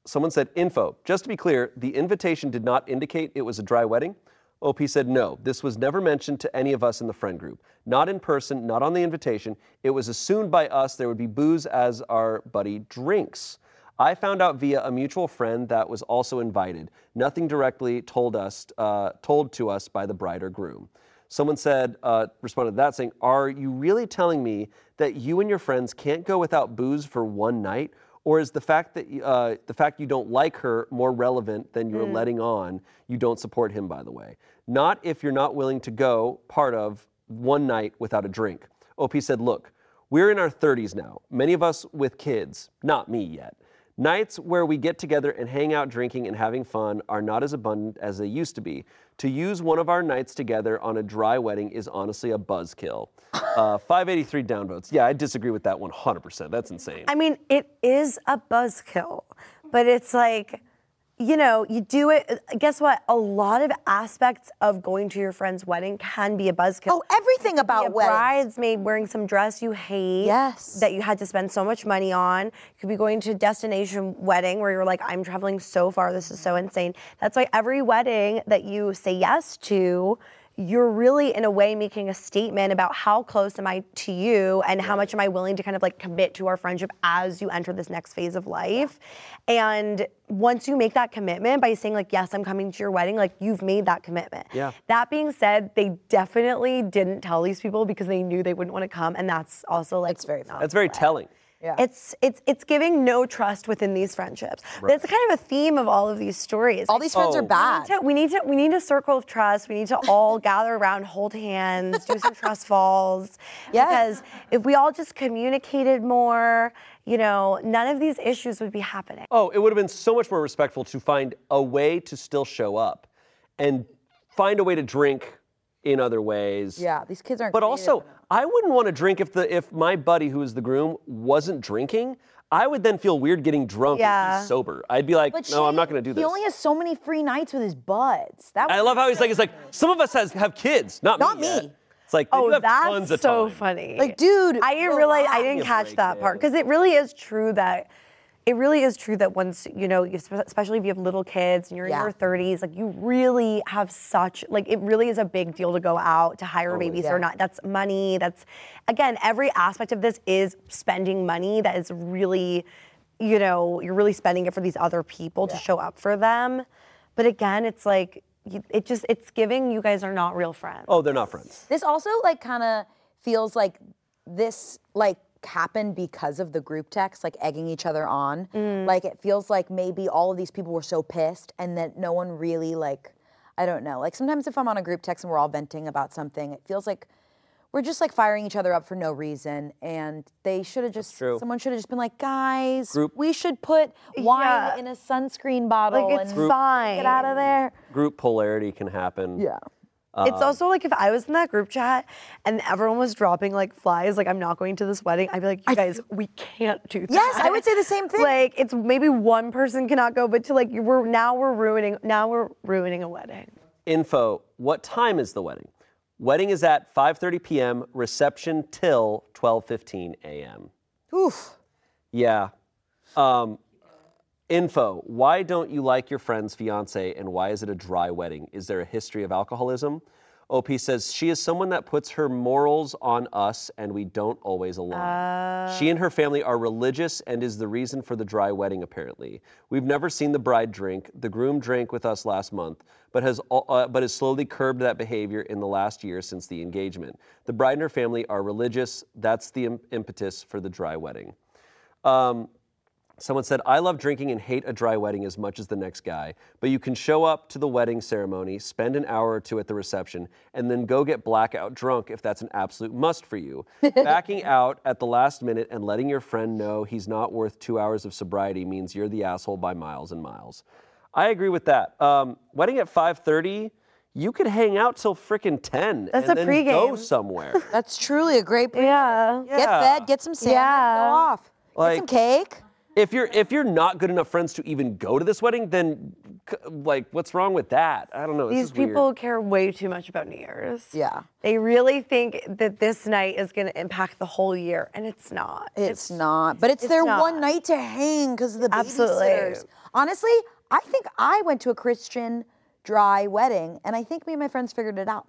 Someone said info. Just to be clear, the invitation did not indicate it was a dry wedding. OP said no. This was never mentioned to any of us in the friend group. Not in person, not on the invitation. It was assumed by us there would be booze as our buddy drinks. I found out via a mutual friend that was also invited. Nothing directly told us, uh, told to us by the bride or groom. Someone said, uh, responded to that saying, "Are you really telling me that you and your friends can't go without booze for one night, or is the fact that uh, the fact you don't like her more relevant than you're letting on? You don't support him, by the way. Not if you're not willing to go part of one night without a drink." OP said, "Look, we're in our 30s now. Many of us with kids. Not me yet." Nights where we get together and hang out drinking and having fun are not as abundant as they used to be. To use one of our nights together on a dry wedding is honestly a buzzkill. Uh, 583 downvotes. Yeah, I disagree with that 100%. That's insane. I mean, it is a buzzkill, but it's like, you know, you do it. Uh, guess what? A lot of aspects of going to your friend's wedding can be a buzzkill. Oh, everything be about a weddings. bridesmaid wearing some dress you hate. Yes. That you had to spend so much money on. You could be going to a destination wedding where you're like, I'm traveling so far. This is so insane. That's why every wedding that you say yes to, you're really in a way making a statement about how close am I to you and how much am I willing to kind of like commit to our friendship as you enter this next phase of life. And once you make that commitment by saying like, yes, I'm coming to your wedding, like you've made that commitment. Yeah. That being said, they definitely didn't tell these people because they knew they wouldn't want to come, and that's also like It's very That's very telling. Yeah. It's it's it's giving no trust within these friendships. That's kind of a theme of all of these stories. All these friends Oh. are bad. we need to we need a circle of trust. We need to all gather around, hold hands, do some trust falls. Yeah. Because if we all just communicated more, you know, none of these issues would be happening. Oh, it would have been so much more respectful to find a way to still show up and find a way to drink in other ways. Yeah, these kids aren't. But also, enough. I wouldn't want to drink if the if my buddy who is the groom wasn't drinking. I would then feel weird getting drunk and Yeah. he's sober. I'd be like, But no, I'm not going to do this. He only has so many free nights with his buds. That I was love how he's like, it's like some of us has have kids, not, Not me. yet." me. It's like they do Oh, have tons that's of so time. funny. Like, dude, I didn't realize I relax. didn't Give me a catch break, that part because it really is true that it really is true that once you know, especially if you have little kids and you're Yeah. in your 30s, like you really have such like it really is a big deal to go out to hire a babysitter. Yeah. Not that's money. That's again every aspect of this is spending money. That is really, you know, you're really spending it for these other people to show up for them. But again, it's like it just it's giving you guys are not real friends. Oh, they're not friends. This also like kind of feels like this like happened because of the group text, like egging each other on. Mm. Like it feels like maybe all of these people were so pissed and that no one really like I don't know. Like sometimes if I'm on a group text and we're all venting about something, it feels like we're just like firing each other up for no reason. And they should have just true. someone should have just been like, guys, Group- we should put wine Yeah. in a sunscreen bottle Like, it's and fine. get out of there. Group polarity can happen. Yeah. It's also like if I was in that group chat and everyone was dropping like flies, like I'm not going to this wedding, I'd be like, you guys, we can't do that. Yes, I would say the same thing. Like it's maybe one person cannot go, but to like we're now we're ruining now we're ruining a wedding. Info, what time is the wedding? Wedding is at 5:30 p.m., reception till 12:15 a.m. Oof. Yeah. Um, info, why don't you like your friend's fiance and why is it a dry wedding? Is there a history of alcoholism? OP says she is someone that puts her morals on us and we don't always align. she and her family are religious and is the reason for the dry wedding, apparently. We've never seen the bride drink. The groom drank with us last month, but has, uh, but has slowly curbed that behavior in the last year since the engagement. The bride and her family are religious. That's the im- impetus for the dry wedding. Um, Someone said, I love drinking and hate a dry wedding as much as the next guy, but you can show up to the wedding ceremony, spend an hour or two at the reception, and then go get blackout drunk if that's an absolute must for you. Backing out at the last minute and letting your friend know he's not worth two hours of sobriety means you're the asshole by miles and miles. I agree with that. Um, wedding at 5:30, you could hang out till frickin' 10 That's and a then go somewhere. That's truly a great. Pre- Yeah. Get Yeah. fed, get some sand, Yeah. go off. Like, Some cake. If you're if you're not good enough friends to even go to this wedding, then like, what's wrong with that? I don't know. This These is weird. people care way too much about New Year's. Yeah. They really think that this night is going to impact the whole year, and it's not. It's, not. But it's, it's their not. one night to hang because of the Absolutely. babysitters. Honestly, I think I went to a Christian dry wedding, and I think me and my friends figured it out.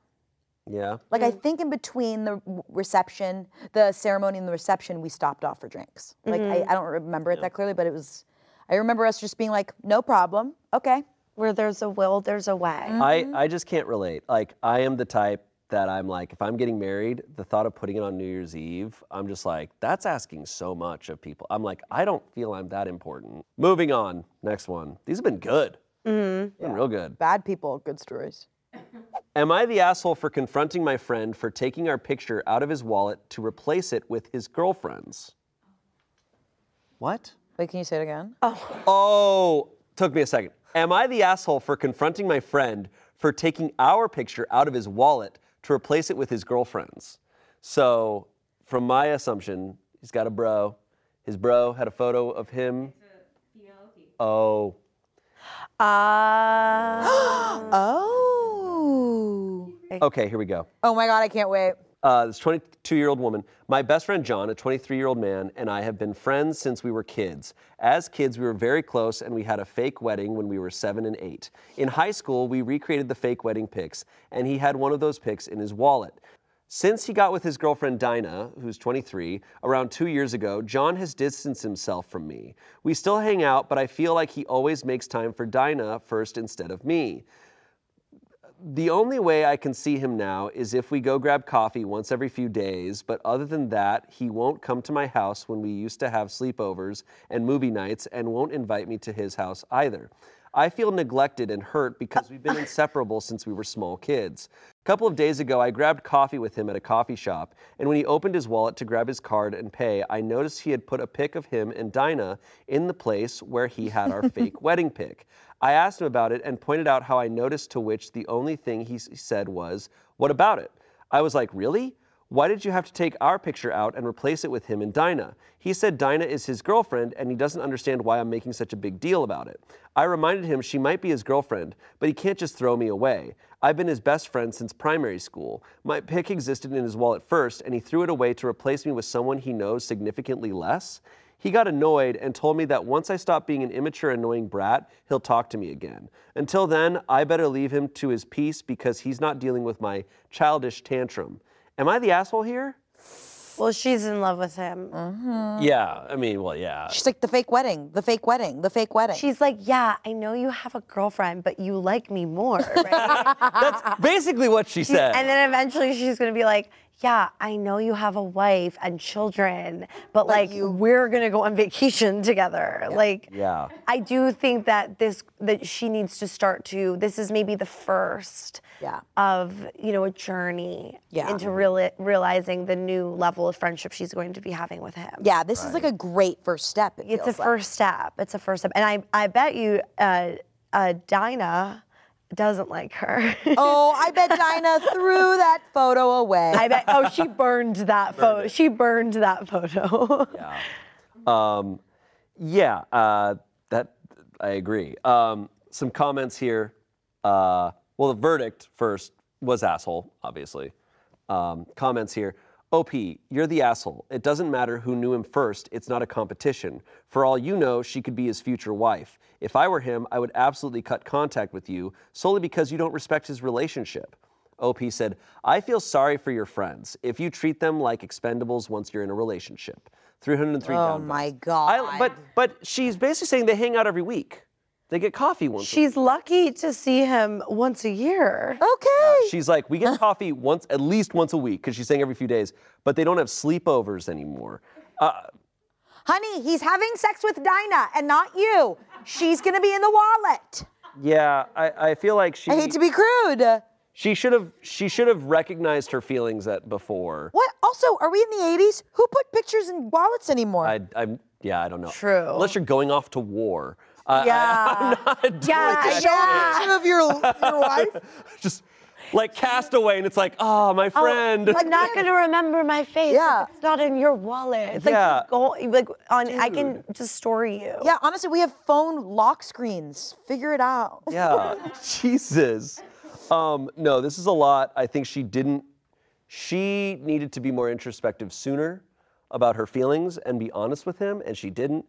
Yeah. Like I mm. think in between the reception, the ceremony and the reception, we stopped off for drinks. Like I, mm-hmm. I don't remember it that clearly, but it was. I remember us just being like, "No problem, okay." Where there's a will, there's a way. Mm-hmm. I, I just can't relate. Like, I am the type that I'm like, if I'm getting married, the thought of putting it on New Year's Eve, I'm just like, that's asking so much of people. I'm like, I don't feel I'm that important. Moving on, next one. These have been good. Mm-hmm. Been real good. Bad people, good stories. Am I the asshole for confronting my friend for taking our picture out of his wallet to replace it with his girlfriend's? What? Wait, can you say it again? Oh, took me a second. Am I the asshole for confronting my friend for taking our picture out of his wallet to replace it with his girlfriend's? So, from my assumption, he's got a bro. His bro had a photo of him. Oh, Uh, Oh. Okay, here we go. Oh my God, I can't wait. Uh, this 22 year old woman. My best friend John, a 23 year old man, and I have been friends since we were kids. As kids, we were very close and we had a fake wedding when we were seven and eight. In high school, we recreated the fake wedding pics, and he had one of those pics in his wallet. Since he got with his girlfriend Dinah, who's 23, around two years ago, John has distanced himself from me. We still hang out, but I feel like he always makes time for Dinah first instead of me. The only way I can see him now is if we go grab coffee once every few days, but other than that, he won't come to my house when we used to have sleepovers and movie nights and won't invite me to his house either. I feel neglected and hurt because we've been inseparable since we were small kids. A couple of days ago, I grabbed coffee with him at a coffee shop, and when he opened his wallet to grab his card and pay, I noticed he had put a pic of him and Dinah in the place where he had our fake wedding pic. I asked him about it and pointed out how I noticed, to which the only thing he said was, What about it? I was like, Really? Why did you have to take our picture out and replace it with him and Dinah? He said Dinah is his girlfriend and he doesn't understand why I'm making such a big deal about it. I reminded him she might be his girlfriend, but he can't just throw me away. I've been his best friend since primary school. My pic existed in his wallet first and he threw it away to replace me with someone he knows significantly less. He got annoyed and told me that once I stop being an immature, annoying brat, he'll talk to me again. Until then, I better leave him to his peace because he's not dealing with my childish tantrum. Am I the asshole here? well, she's in love with him. Mm-hmm. Yeah, I mean, well, yeah. She's like the fake wedding, the fake wedding, the fake wedding. She's like, yeah, I know you have a girlfriend, but you like me more, right? That's basically what she said. and then eventually she's gonna be like, yeah, I know you have a wife and children, but, like you- we're gonna go on vacation together. Like, Yeah. I do think that this that she needs to start to. This is maybe the first Yeah. of you know a journey Yeah. into reali- realizing the new level of friendship she's going to be having with him. yeah, this is like a great first step. It It's a like. first step. It's a first step, and I I bet you uh, uh, Dinah doesn't like her. Oh, I bet Dinah threw that photo away. I bet. Oh, she burned that photo. She burned that photo. Yeah. Um, yeah, uh, that I agree. Um, some comments here. Uh, well, the verdict first was asshole, obviously. Um, comments here. OP, you're the asshole. It doesn't matter who knew him first. It's not a competition. For all you know, she could be his future wife. If I were him, I would absolutely cut contact with you solely because you don't respect his relationship. OP said, I feel sorry for your friends if you treat them like expendables once you're in a relationship. 303 oh my. God. I, but but she's basically saying they hang out every week. They get coffee once. a She's lucky to see him once a year. okay. She's like, we get coffee once, at least once a week, because she's saying every few days. But they don't have sleepovers anymore. Uh, Honey, he's having sex with Dinah and not you. She's gonna be in the wallet. yeah, I, I feel like she I hate to be crude. she should have she should have recognized her feelings at before. What? Also, are we in the 80s? Who put pictures in wallets anymore? I, I'm yeah, I don't know. True. Unless you're going off to war. Uh, Yeah. I, am not doing Yeah, that yeah. Picture of your, your wife? Just like Castaway, and it's like, oh, my friend. I'm not gonna remember my face. Yeah. it's not in your wallet. It's like Yeah. just go, like on. I can just store you. Yeah, honestly, we have phone lock screens. Figure it out. Yeah, Jesus. Um, no, this is a lot. I think she didn't. She needed to be more introspective sooner about her feelings and be honest with him, and she didn't.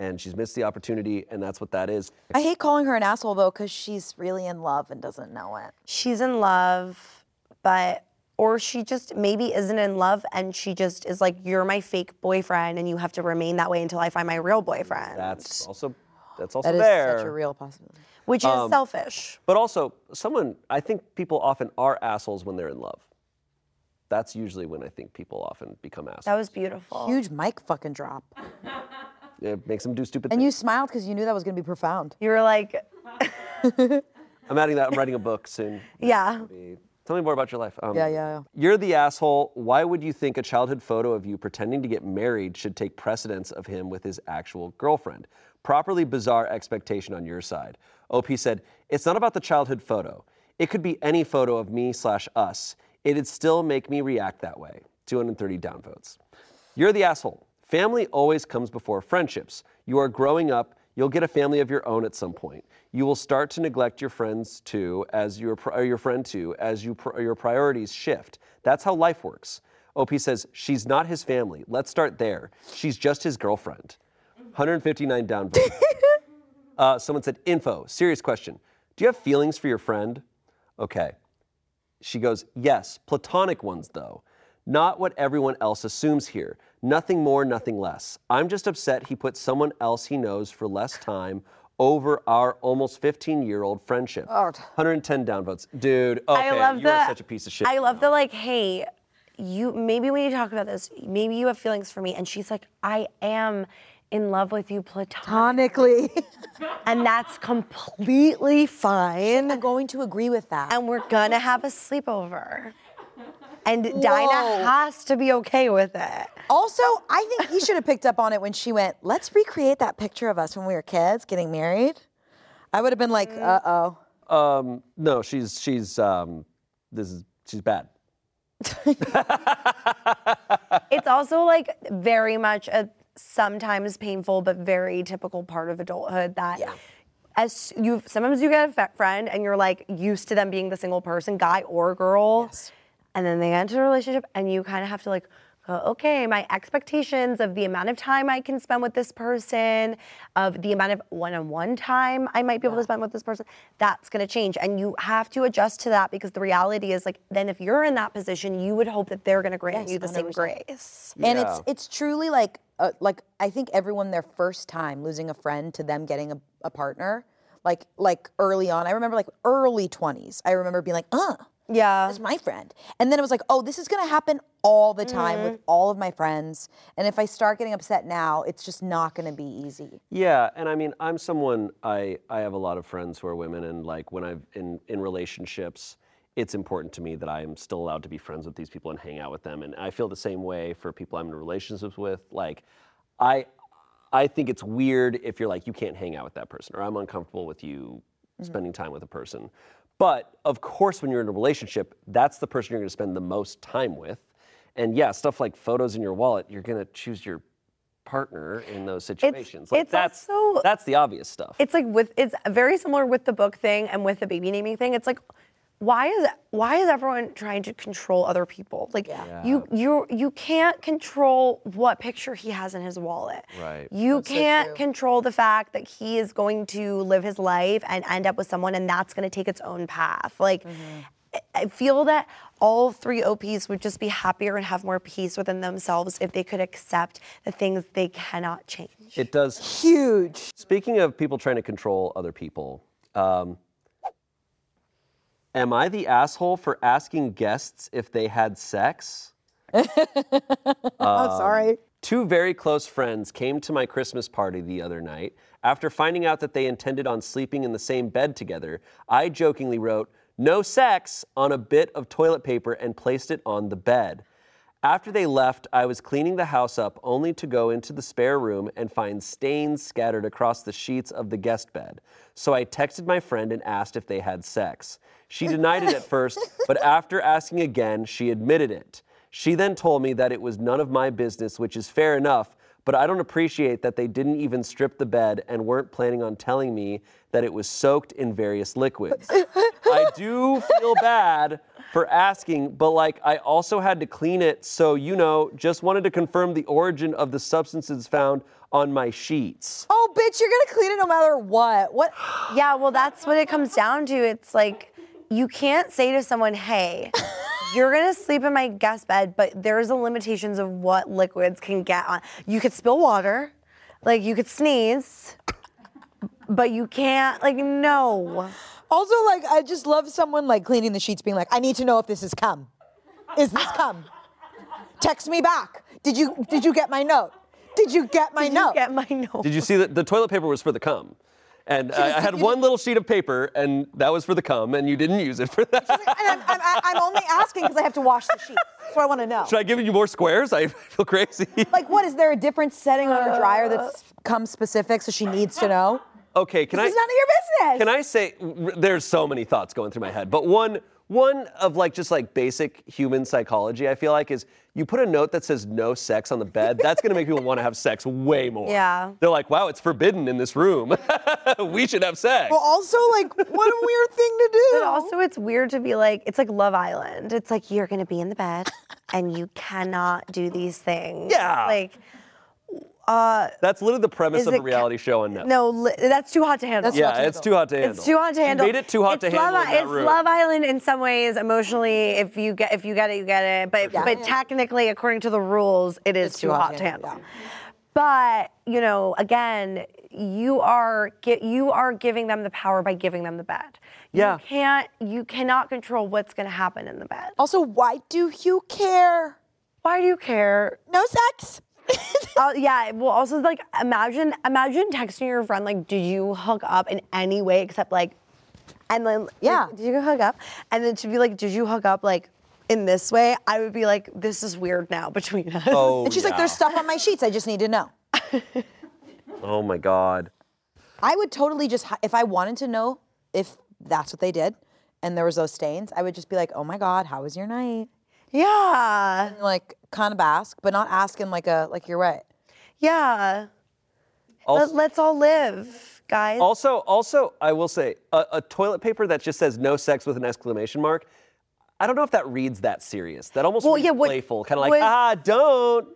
And she's missed the opportunity, and that's what that is. I hate calling her an asshole though, because she's really in love and doesn't know it. she's in love, but or she just maybe isn't in love and she just is like, you're my fake boyfriend and you have to remain that way until I find my real boyfriend. That's also that's also That is there. such a real possibility. which is um, selfish. But also, someone I think people often are assholes when they're in love. That's usually when I think people often become assholes. That was beautiful. Huge mic fucking drop. it makes them do stupid things. And things. you smiled because you knew that was gonna be profound. You were like, I'm adding that. I'm writing a book soon. yeah. Tell me more about your life. Um, Yeah, yeah, yeah. You're the asshole. Why would you think a childhood photo of you pretending to get married should take precedence of him with his actual girlfriend? Properly bizarre expectation on your side. OP said, It's not about the childhood photo. It could be any photo of me slash us. It'd still make me react that way. 230 downvotes. You're the asshole. Family always comes before friendships. You are growing up. You'll get a family of your own at some point. You will start to neglect your friends too, as your or your friend too, as you your priorities shift. That's how life works. OP says she's not his family. Let's start there. She's just his girlfriend. 159 downvotes. uh, someone said info. Serious question. Do you have feelings for your friend? Okay. She goes, Yes, platonic ones though. Not what everyone else assumes here. Nothing more, nothing less. I'm just upset he put someone else he knows for less time over our almost 15 year old friendship. 110 downvotes. Dude, okay, I love you're the. such a piece of shit. I love the like, hey, you maybe we need to talk about this. Maybe you have feelings for me, and she's like, I am in love with you platonically, and that's completely fine. I'm going to agree with that. And we're gonna have a sleepover, and Whoa. Dinah has to be okay with it. Also, I think he should have picked up on it when she went, let's recreate that picture of us when we were kids getting married. I would have been like, uh oh. Um, no, she's she's um, this is she's bad. It's also like very much a sometimes painful but very typical part of adulthood that as you sometimes you get a friend and you're like used to them being the single person, guy or girl, and then they enter a relationship and you kind of have to like go, okay, my expectations of the amount of time I can spend with this person, of the amount of one-on-one time I might be able to spend with this person, that's gonna change. And you have to adjust to that because the reality is like then if you're in that position, you would hope that they're gonna grant Yes, you the same 100%. grace. And it's it's truly like uh, like I think everyone their first time losing a friend to them getting a, a partner, like like early on. I remember like early twenties. I remember being like, uh, Yeah. that's my friend. And then it was like, oh, this is gonna happen all the time Mm-hmm. with all of my friends. And if I start getting upset now, it's just not gonna be easy. Yeah, and I mean, I'm someone I I have a lot of friends who are women, and like when I've in in relationships, it's important to me that I am still allowed to be friends with these people and hang out with them, and I feel the same way for people I'm in relationships with. Like, I I think it's weird if you're like you can't hang out with that person, or I'm uncomfortable with you spending time with a person. But of course, when you're in a relationship, that's the person you're going to spend the most time with. And yeah, stuff like photos in your wallet, you're going to choose your partner in those situations. like it's that's also- that's the obvious stuff. It's like with it's very similar with the book thing and with the baby naming thing. It's like why is why is everyone trying to control other people? Like you you you can't control what picture he has in his wallet. Right. You so can't true. control the fact that he is going to live his life and end up with someone and that's going to take its own path. Like I- I feel that all three OPs would just be happier and have more peace within themselves if they could accept the things they cannot change. It does. Huge. Speaking of people trying to control other people, um, am I the asshole for asking guests if they had sex? I'm sorry. Um, two very close friends came to my Christmas party the other night. After finding out that they intended on sleeping in the same bed together, I jokingly wrote, no sex, on a bit of toilet paper and placed it on the bed. After they left, I was cleaning the house up only to go into the spare room and find stains scattered across the sheets of the guest bed. So I texted my friend and asked if they had sex. She denied it at first, but after asking again, she admitted it. She then told me that it was none of my business, which is fair enough, but I don't appreciate that they didn't even strip the bed and weren't planning on telling me that it was soaked in various liquids. I do feel bad for asking, but like I also had to clean it, so you know, just wanted to confirm the origin of the substances found on my sheets. Oh, bitch, you're gonna clean it no matter what. What? Yeah, well, that's what it comes down to. It's like you can't say to someone, "Hey, you're gonna sleep in my guest bed," but there's a limitations of what liquids can get on. You could spill water, like you could sneeze, but you can't. Like no. Also, like, I just love someone like cleaning the sheets, being like, I need to know if this is cum. Is this cum? Text me back. Did you did you get my note? Did you get my note? Did note? you get my note? Did you see that the toilet paper was for the cum? And I, I had you one little sheet of paper, and that was for the cum, and you didn't use it for that. and I'm, I'm, I'm only asking because I have to wash the sheets. So I want to know. Should I give you more squares? I feel crazy. Like, what is there a different setting on her dryer that's cum specific, so she needs to know? Okay, can This I? is none of your business. Can I say there's so many thoughts going through my head, but one one of like just like basic human psychology I feel like is you put a note that says no sex on the bed, that's going to make people want to have sex way more. Yeah. They're like, "Wow, it's forbidden in this room. we should have sex." Well, also, like, what a weird thing to do. But also, it's weird to be like, it's like Love Island. It's like you're gonna be in the bed, and you cannot do these things. Yeah. Like, Uh, that's literally the premise of a it ca- reality show on Netflix. no, li- that's too hot to handle. That's Yeah, to it's handle. too hot to handle. It's too hot to handle. She made it too hot it's to handle Love, in that it's room. Love Island in some ways, emotionally. If you get if you get it, you get it. But Yeah. but technically, according to the rules, it is It's too, hot, to handle. But you know, again, you are gi- you are giving them the power by giving them the bed. Yeah. You can't. You cannot control what's going to happen in the bed. Also, why do you care? Why do you care? No sex. Uh, yeah. Well, also like imagine imagine texting your friend like, "Did you hook up in any way except like," and then like, Yeah. did you hook up? And then to be like, "Did you hook up like in this way?" I would be like, "This is weird now between us." Oh, and she's like, there's stuff on my sheets. I just need to know. Oh my god. I would totally just, if I wanted to know if that's what they did and there was those stains, I would just be like, oh my God, how was your night? Yeah. And like kind of ask, but not ask in like a, like you're right. Yeah. Also, Let, us all live, guys. also, also, I will say a, a toilet paper that just says "no sex" with an exclamation mark. I don't know if that reads that serious. That almost Well, reads yeah, what- playful, kind of like, was- ah, don't.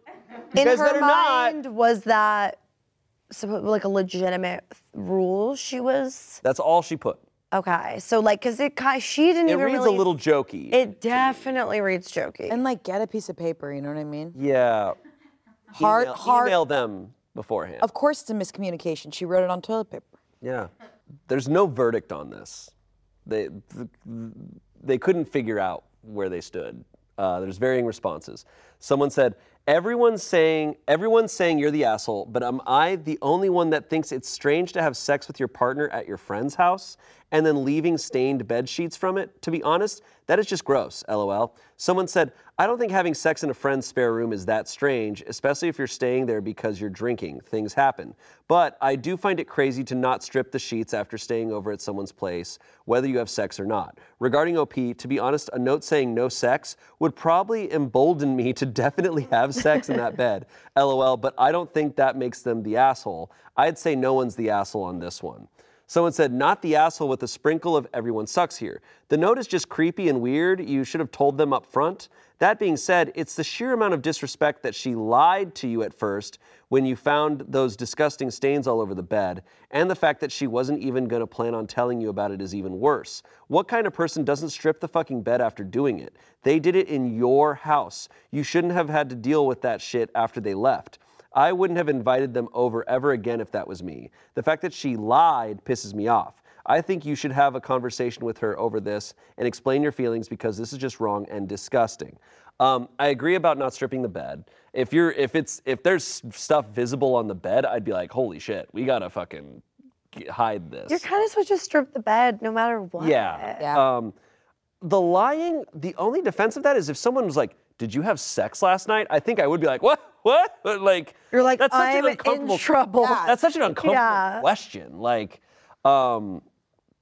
You in guys her better mind, not. was that suppo- like a legitimate rule? She was That's all she put. Okay. So like, cause it ki- she didn't even. It even reads really. a little jokey. It definitely reads jokey. And like get a piece of paper, you know what I mean? yeah. Hard, email, hard. email them beforehand. Of course it's a miscommunication. She wrote it on toilet paper. Yeah. There's no verdict on this. They th- they couldn't figure out where they stood. Uh, there's varying responses. Someone said, "Everyone's saying everyone's saying you're the asshole, but am I the only one that thinks it's strange to have sex with your partner at your friend's house and then leaving stained bed sheets from it? To be honest, that is just gross." LOL. Someone said, "I don't think having sex in a friend's spare room is that strange, especially if you're staying there because you're drinking. Things happen. But I do find it crazy to not strip the sheets after staying over at someone's place, whether you have sex or not. Regarding OP, to be honest, a note saying no sex would probably embolden me to definitely have sex in that bed. LOL, but I don't think that makes them the asshole. I'd say no one's the asshole on this one. Someone said, not the asshole with a sprinkle of everyone sucks here. The note is just creepy and weird. You should have told them up front. That being said, it's the sheer amount of disrespect that she lied to you at first when you found those disgusting stains all over the bed, and the fact that she wasn't even gonna plan on telling you about it is even worse. What kind of person doesn't strip the fucking bed after doing it? They did it in your house. You shouldn't have had to deal with that shit after they left. I wouldn't have invited them over ever again if that was me. The fact that she lied pisses me off. I think you should have a conversation with her over this and explain your feelings because this is just wrong and disgusting. Um, I agree about not stripping the bed. If you're, if it's, if there's stuff visible on the bed, I'd be like, holy shit, we gotta fucking hide this. You're kind of supposed to strip the bed no matter what. Yeah. Yeah. Um, the lying, the only defense of that is if someone was like, did you have sex last night? I think I would be like, what? What? But, Like You're like, that's such I'm an in uncomfortable trouble. Yeah. That's such an uncomfortable Yeah. question. Like, um,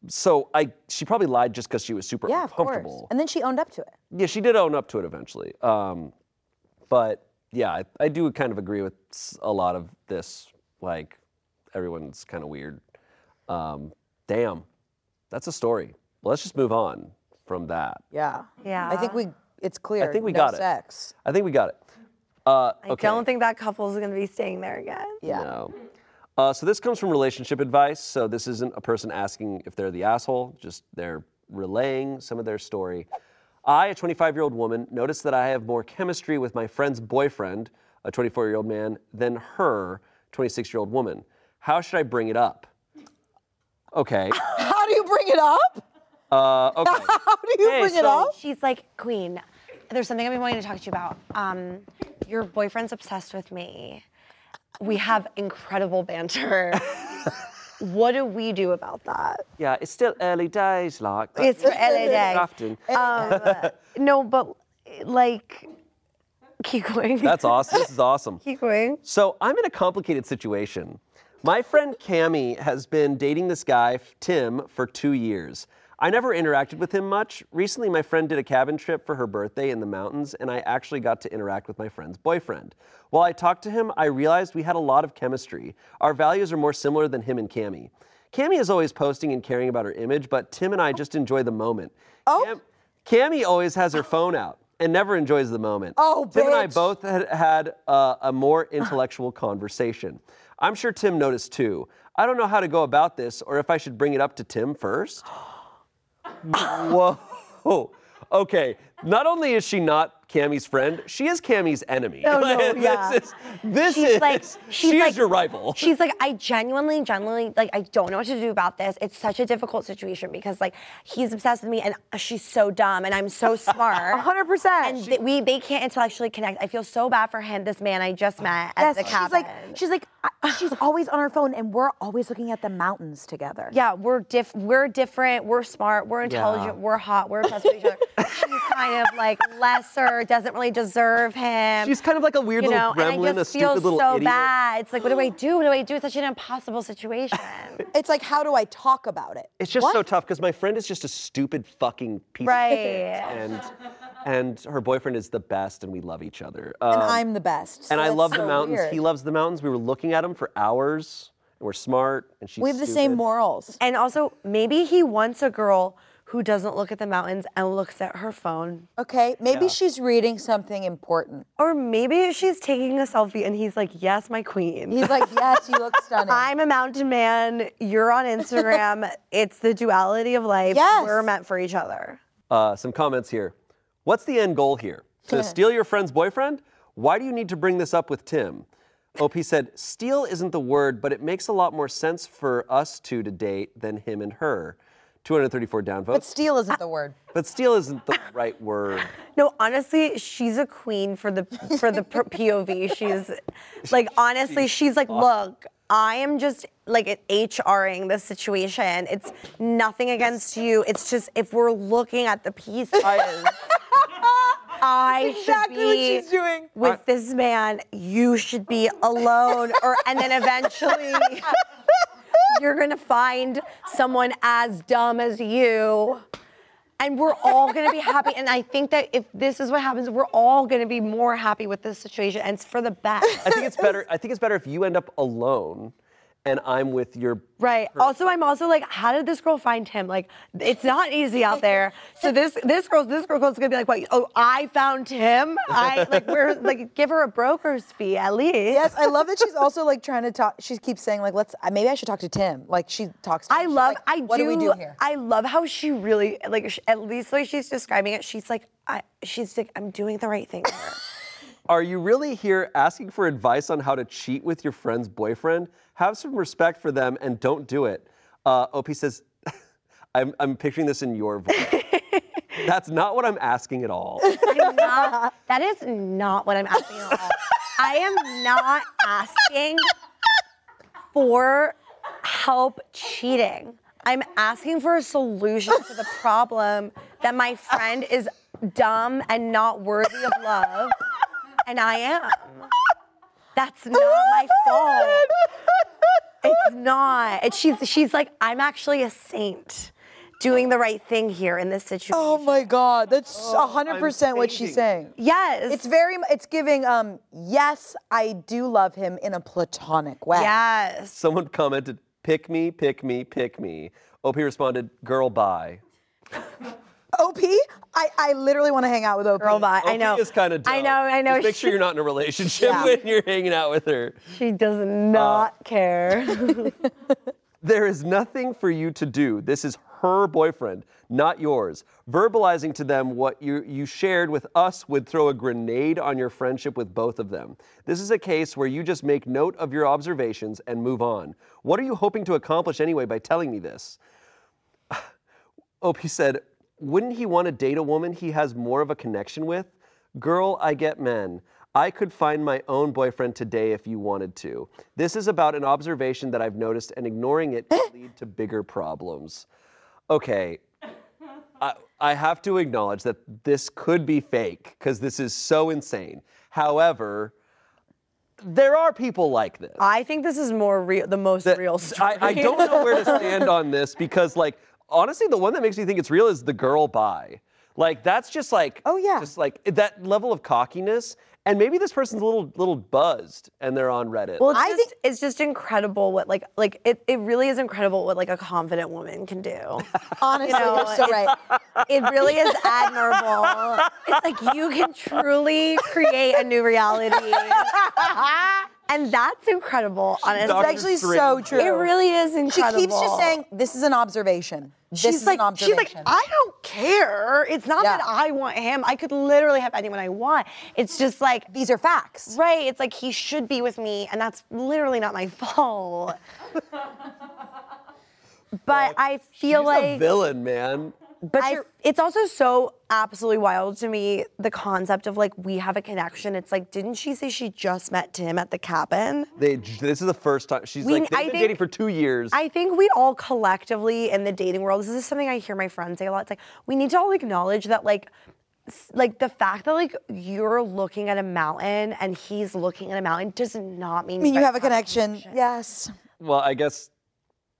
so I she probably lied just because she was super Yeah, of course. uncomfortable. And then she owned up to it. Yeah, she did own up to it eventually. Um, but yeah, I, I do kind of agree with a lot of this. Like, everyone's kind of weird. Um, damn, that's a story. Well, let's just move on from that. Yeah. Yeah. I think we. It's clear. I think we no got it. sex. I think we got it. Uh, I okay. don't think that couple's gonna be staying there again. Yeah. No. Uh, so this comes from relationship advice. So this isn't a person asking if they're the asshole, just they're relaying some of their story. I, a 25 year old woman, noticed that I have more chemistry with my friend's boyfriend, a 24 year old man, than her, 26 year old woman. How should I bring it up? Okay. How do you bring it up? Uh, okay. How do you Hey, bring it so- up? She's like, Queen, there's something I've been wanting to talk to you about. Um, your boyfriend's obsessed with me. We have incredible banter. what do we do about that? Yeah, it's still early days, like. but It's for LA Day. Often. Um, no, but like, keep going. That's awesome. This is awesome. keep going. So I'm in a complicated situation. My friend Cami has been dating this guy, Tim, for two years. I never interacted with him much. Recently, my friend did a cabin trip for her birthday in the mountains, and I actually got to interact with my friend's boyfriend. While I talked to him, I realized we had a lot of chemistry. Our values are more similar than him and Cami. Cami is always posting and caring about her image, but Tim and I just enjoy the moment. Oh. Cami always has her phone out and never enjoys the moment. Oh, Tim and I both had, had uh, a more intellectual conversation. I'm sure Tim noticed too. I don't know how to go about this or if I should bring it up to Tim first. Whoa. Okay. Not only is she not Cammy's friend, she is Cammy's enemy. No, oh, no, this yeah. is this She's is like, she's she like, your rival. She's like, I genuinely, genuinely, like, I don't know what to do about this. It's such a difficult situation because, like, he's obsessed with me, and she's so dumb, and I'm so smart. 100%. And th- we, they can't intellectually connect. I feel so bad for him, this man I just met at Yes, the she's like, she's like, I- she's always on her phone, and we're always looking at the mountains together. yeah, we're diff, we're different, we're smart, we're intelligent, we're hot, we're obsessed with each other. She's kind of like lesser, doesn't really deserve him. She's kind of like a weird you little know, gremlin, and I a just feel stupid little so idiot. bad. It's like, what do I do? What do I do? It's such an impossible situation. It's like, how do I talk about it? It's just What? so tough because my friend is just a stupid fucking piece Right. of shit. And and her boyfriend is the best and we love each other. Um, And I'm the best. so and I love so the mountains. weird. He loves the mountains. We were looking at them for hours and we're smart and she's We have the same morals. And also, maybe he wants a girl who doesn't look at the mountains and looks at her phone. Okay, maybe Yeah. she's reading something important. Or maybe she's taking a selfie and he's like, Yes, my queen. He's like, yes, you look stunning. I'm a mountain man. You're on Instagram. it's the duality of life. Yes. We're meant for each other. Uh, some comments here. What's the end goal here? To steal your friend's boyfriend? Why do you need to bring this up with Tim? OP said, steal isn't the word, but it makes a lot more sense for us two to date than him and her. 234 downvotes. but steal isn't the word. But steal isn't the right word. No, honestly, she's a queen for the for the POV. She's like honestly, she's like, look, I am just like HRing this situation. It's nothing against you. It's just if we're looking at the pieces, I Exactly should what be she's doing. with this man. You should be alone, or and then eventually. You're gonna find someone as dumb as you and we're all gonna be happy. And I think that if this is what happens, we're all gonna be more happy with this situation, and it's for the best. I think it's better. I think it's better if you end up alone, and I'm with your. Right. Also, I'm also like, how did this girl find him? Like, it's not easy out there. So this this girl this girl girl's gonna be like, what? Oh, I found him. I like we're like give her a broker's fee at least. Yes, I love that she's also like trying to talk. She keeps saying like, "Let's maybe I should talk to Tim." Like she talks. to I him. She's love. like, I what do. do we do here? I love how she really like. sh- At least like she's describing it. She's like, I. She's like, I'm doing the right thing here. Are you really here asking for advice on how to cheat with your friend's boyfriend? Have some respect for them and don't do it. Uh, OP says, I'm, I'm picturing this in your voice. That's not what I'm asking at all. I'm not, that is not what I'm asking at all. I am not asking for help cheating. I'm asking for a solution to the problem that my friend is dumb and not worthy of love, and I am. That's not my fault. It's not. And she's she's like, I'm actually a saint, doing the right thing here in this situation. Oh my God, that's a hundred I'm percent what she's saying. yes. It's very, it's giving. Um, yes, I do love him in a platonic way. yes. Someone commented, pick me, pick me, pick me. OP responded, girl, bye. Op, I, I literally want to hang out with Op. Girl, bye. I OP know. is kind of I know. I know. Just make sure you're not in a relationship Yeah. when you're hanging out with her. she does not uh, care. There is nothing for you to do. This is her boyfriend, not yours. Verbalizing to them what you, you shared with us would throw a grenade on your friendship with both of them. This is a case where you just make note of your observations and move on. What are you hoping to accomplish anyway by telling me this? OP said, Wouldn't he want to date a woman he has more of a connection with? Girl, I get men. I could find my own boyfriend today if you wanted to. This is about an observation that I've noticed, and ignoring it could lead to bigger problems. Okay, I, I have to acknowledge that this could be fake because this is so insane. However, there are people like this. I think this is more real, the most that- real story. I, I don't know where to stand on this because, like, honestly, the one that makes me think it's real is the girl bye. Like, that's just like, Oh, yeah. just like that level of cockiness. And maybe this person's a little little buzzed and they're on Reddit. Well, it's I just, think- it's just incredible what like like it, it really is incredible what like a confident woman can do. Honestly, You know, you're so it's- right. It really is admirable. It's like you can truly create a new reality. and that's incredible, honestly. It's actually so true. It really is incredible. She keeps just saying, "This is an observation. This She's is like, an she's like, I don't care. It's not Yeah. that I want him. I could literally have anyone I want. It's just like, These are facts. right? It's like he should be with me, and that's literally not my fault. but I feel She's like a villain, man. But I, you're, it's also so absolutely wild to me the concept of like we have a connection. It's like, didn't she say she just met Tim at the cabin? They, this is the first time she's We- like they've I been think- dating for two years. I think we all collectively in the dating world, this is something I hear my friends say a lot. It's like we need to all acknowledge that like like the fact that like you're looking at a mountain and he's looking at a mountain does not mean I mean, you have a connection. Yes. well, I guess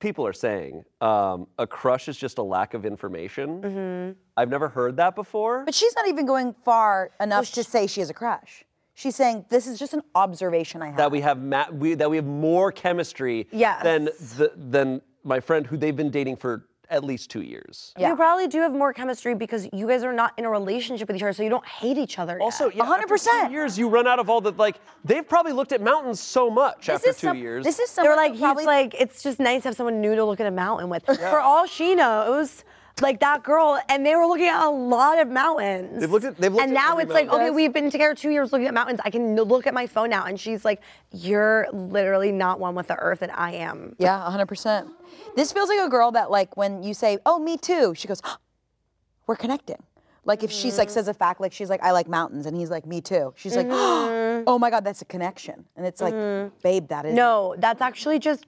people are saying um, a crush is just a lack of information. Mm-hmm. I've never heard that before. But she's not even going far enough to say she has a crush. She's saying this is just an observation I have. that we have ma- we, that we have more chemistry Yes. than the, than my friend who they've been dating for at least two years. You probably do have more chemistry because you guys are not in a relationship with each other, so you don't hate each other. yet. Also, yeah, 100%. two years, you run out of all the like. They've probably looked at mountains so much This after is two some- years. This is They're like, he's probably like, it's just nice to have someone new to look at a mountain with. For all she knows, like that girl, and they were looking at a lot of mountains. They've looked at- they've looked and at now every it's like, mountain. okay, we've been together two years looking at mountains. I can look at my phone now, and she's like, you're literally not one with the earth, and I am. Yeah, 100%. This feels like a girl that, like, when you say, oh, me too, she goes, we're connecting. Like, if she's like, mm-hmm. says a fact, like, she's like, I like mountains, and he's like, me too. She's like, mm-hmm. oh my God, that's a connection. And it's like, mm-hmm. babe, that is. No, that's actually just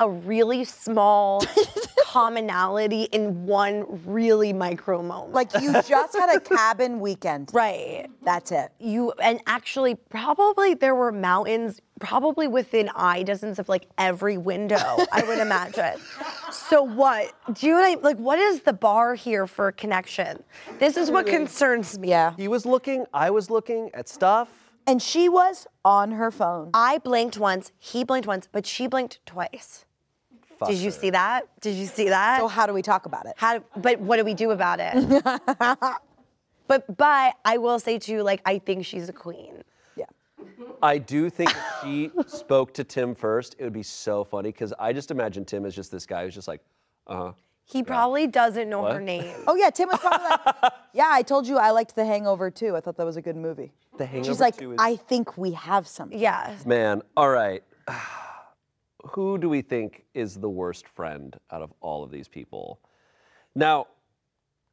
a really small commonality in one really micro moment. Like, you just had a cabin weekend. right. That's it. you and actually probably there were mountains probably within eye distance of like every window i would imagine so what do you I, like what is the bar here for connection this is what concerns me Yeah. he was looking. I was looking at stuff. And she was on her phone. i blinked once he blinked once but she blinked twice Fuck did you her. see that did you see that So, how do we talk about it? How, but what do we do about it but but i will say too like i think she's a queen Yeah. I do think if she spoke to Tim first, it would be so funny because I just imagine Tim as just this guy who's just like, uh huh. he probably doesn't know her What? name Oh, yeah, Tim was probably like, yeah, I told you I liked The Hangover too. I thought that was a good movie. The Hangover She's like, 2 is- I think we have something. yeah Man, all right. Who do we think is the worst friend out of all of these people? Now,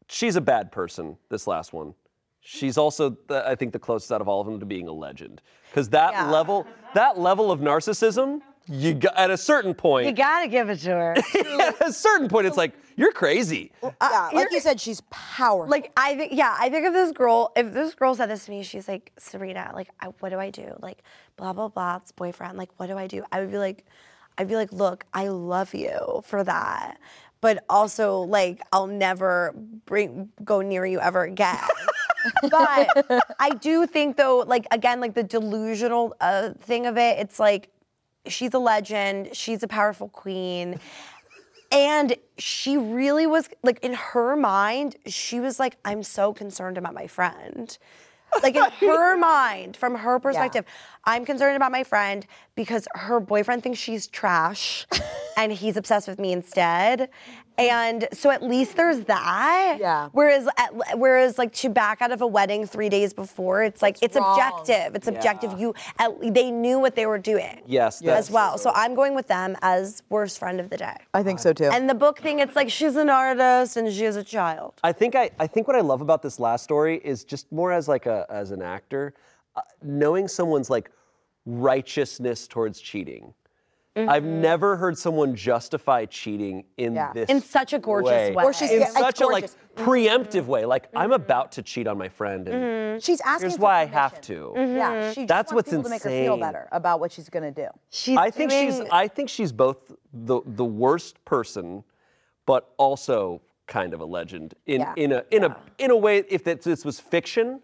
she's a bad person, this last one. She's also, the, I think, the closest out of all of them to being a legend. Because that Yeah. level, that level of narcissism, you got, at a certain point, You gotta give it to her. at a certain point, it's like you're crazy. Uh, yeah, like you said, she's powerful. like I think, yeah, I think if this girl, if this girl said this to me, she's like, Serena, like, I, what do I do? Like, blah blah blah, it's boyfriend. Like, what do I do? I would be like, I'd be like, look, I love you for that, but also like, I'll never bring go near you ever again. but I do think though, like again, like the delusional uh, thing of it, it's like she's a legend, she's a powerful queen. And she really was like in her mind, she was like, I'm so concerned about my friend. Like in her mind, from her perspective, I'm concerned about my friend because her boyfriend thinks she's trash and he's obsessed with me instead. And so at least there's that. Yeah. Whereas, at, whereas like to back out of a wedding three days before, it's like it's wrong. objective. It's objective. You, at, they knew what they were doing. Yes, as that's well. So I'm going with them as worst friend of the day. I think so too. And the book thing, it's like she's an artist and she is a child. I think I, I think what I love about this last story is just more as like a as an actor, uh, knowing someone's like righteousness towards cheating. I've mm-hmm. never heard someone justify cheating in Yeah. this In such a gorgeous way. Or she's- in Yeah, such a like gorgeous. Mm-hmm. preemptive way. Like I'm mm-hmm. about to cheat on my friend, and she's asking here's for why I have permission. to. Yeah, she just That's wants what's people to make her feel insane. better about what she's gonna do. She's I think she's I think she's both the the worst person, but also kind of a legend in Yeah. in a in a in a way. If that, this was fiction,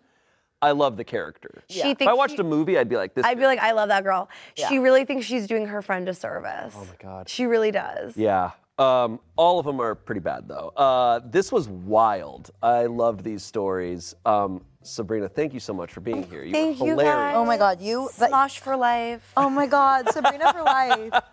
I love the character. She if I watched she- a movie, I'd be like this. I'd be like, I love that girl. She really thinks she's doing her friend a service. Oh my God. She really does. yeah. Um, all of them are pretty bad though. Uh, this was wild. I loved these stories. Um, Sabrina, thank you so much for being here. You Thank were you, hilarious. guys. Oh my God, you. Smosh for life. oh my God, Sabrina for life.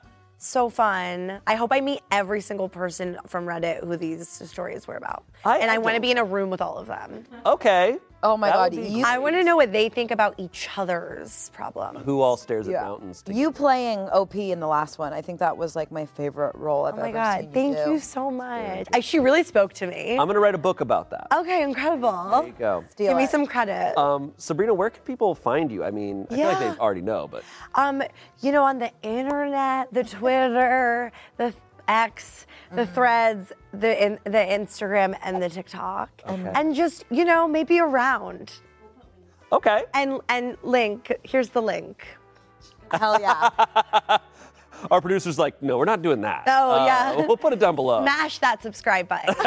So fun. I hope I meet every single person from Reddit who these stories were about. I- and I, I want to don't- be in a room with all of them. Okay. Oh my That God, would be you- I want to know what they think about each other's problem. Who all stares at Yeah. mountains? You playing OP in the last one, I think that was like my favorite role I've Oh my ever God. seen Thank do. you so much. I, she really spoke to me. I'm gonna write a book about that. okay, incredible. There you go. Steal Give me it. some credit. Um, Sabrina, where can people find you? I mean, I feel like Yeah. they already know, but Um, you know, on the internet, the Twitter, the X, the Mm-hmm. Threads, the in, the Instagram, and the TikTok, and just you know maybe around. okay. And and link. Here's the link. Hell yeah. Our producer's like, no, we're not doing that. Oh, Uh, yeah. We'll put it down below. Smash that subscribe button.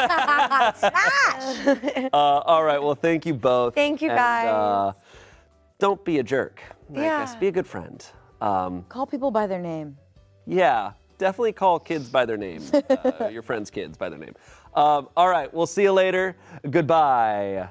Smash. Uh, all right. Well, thank you both. Thank you, And, guys. uh, don't be a jerk. I Yeah. guess be a good friend. Um, Call people by their name. yeah. Definitely call kids by their name. uh, your friends' kids by their name. Um, all right. We'll see you later. Goodbye.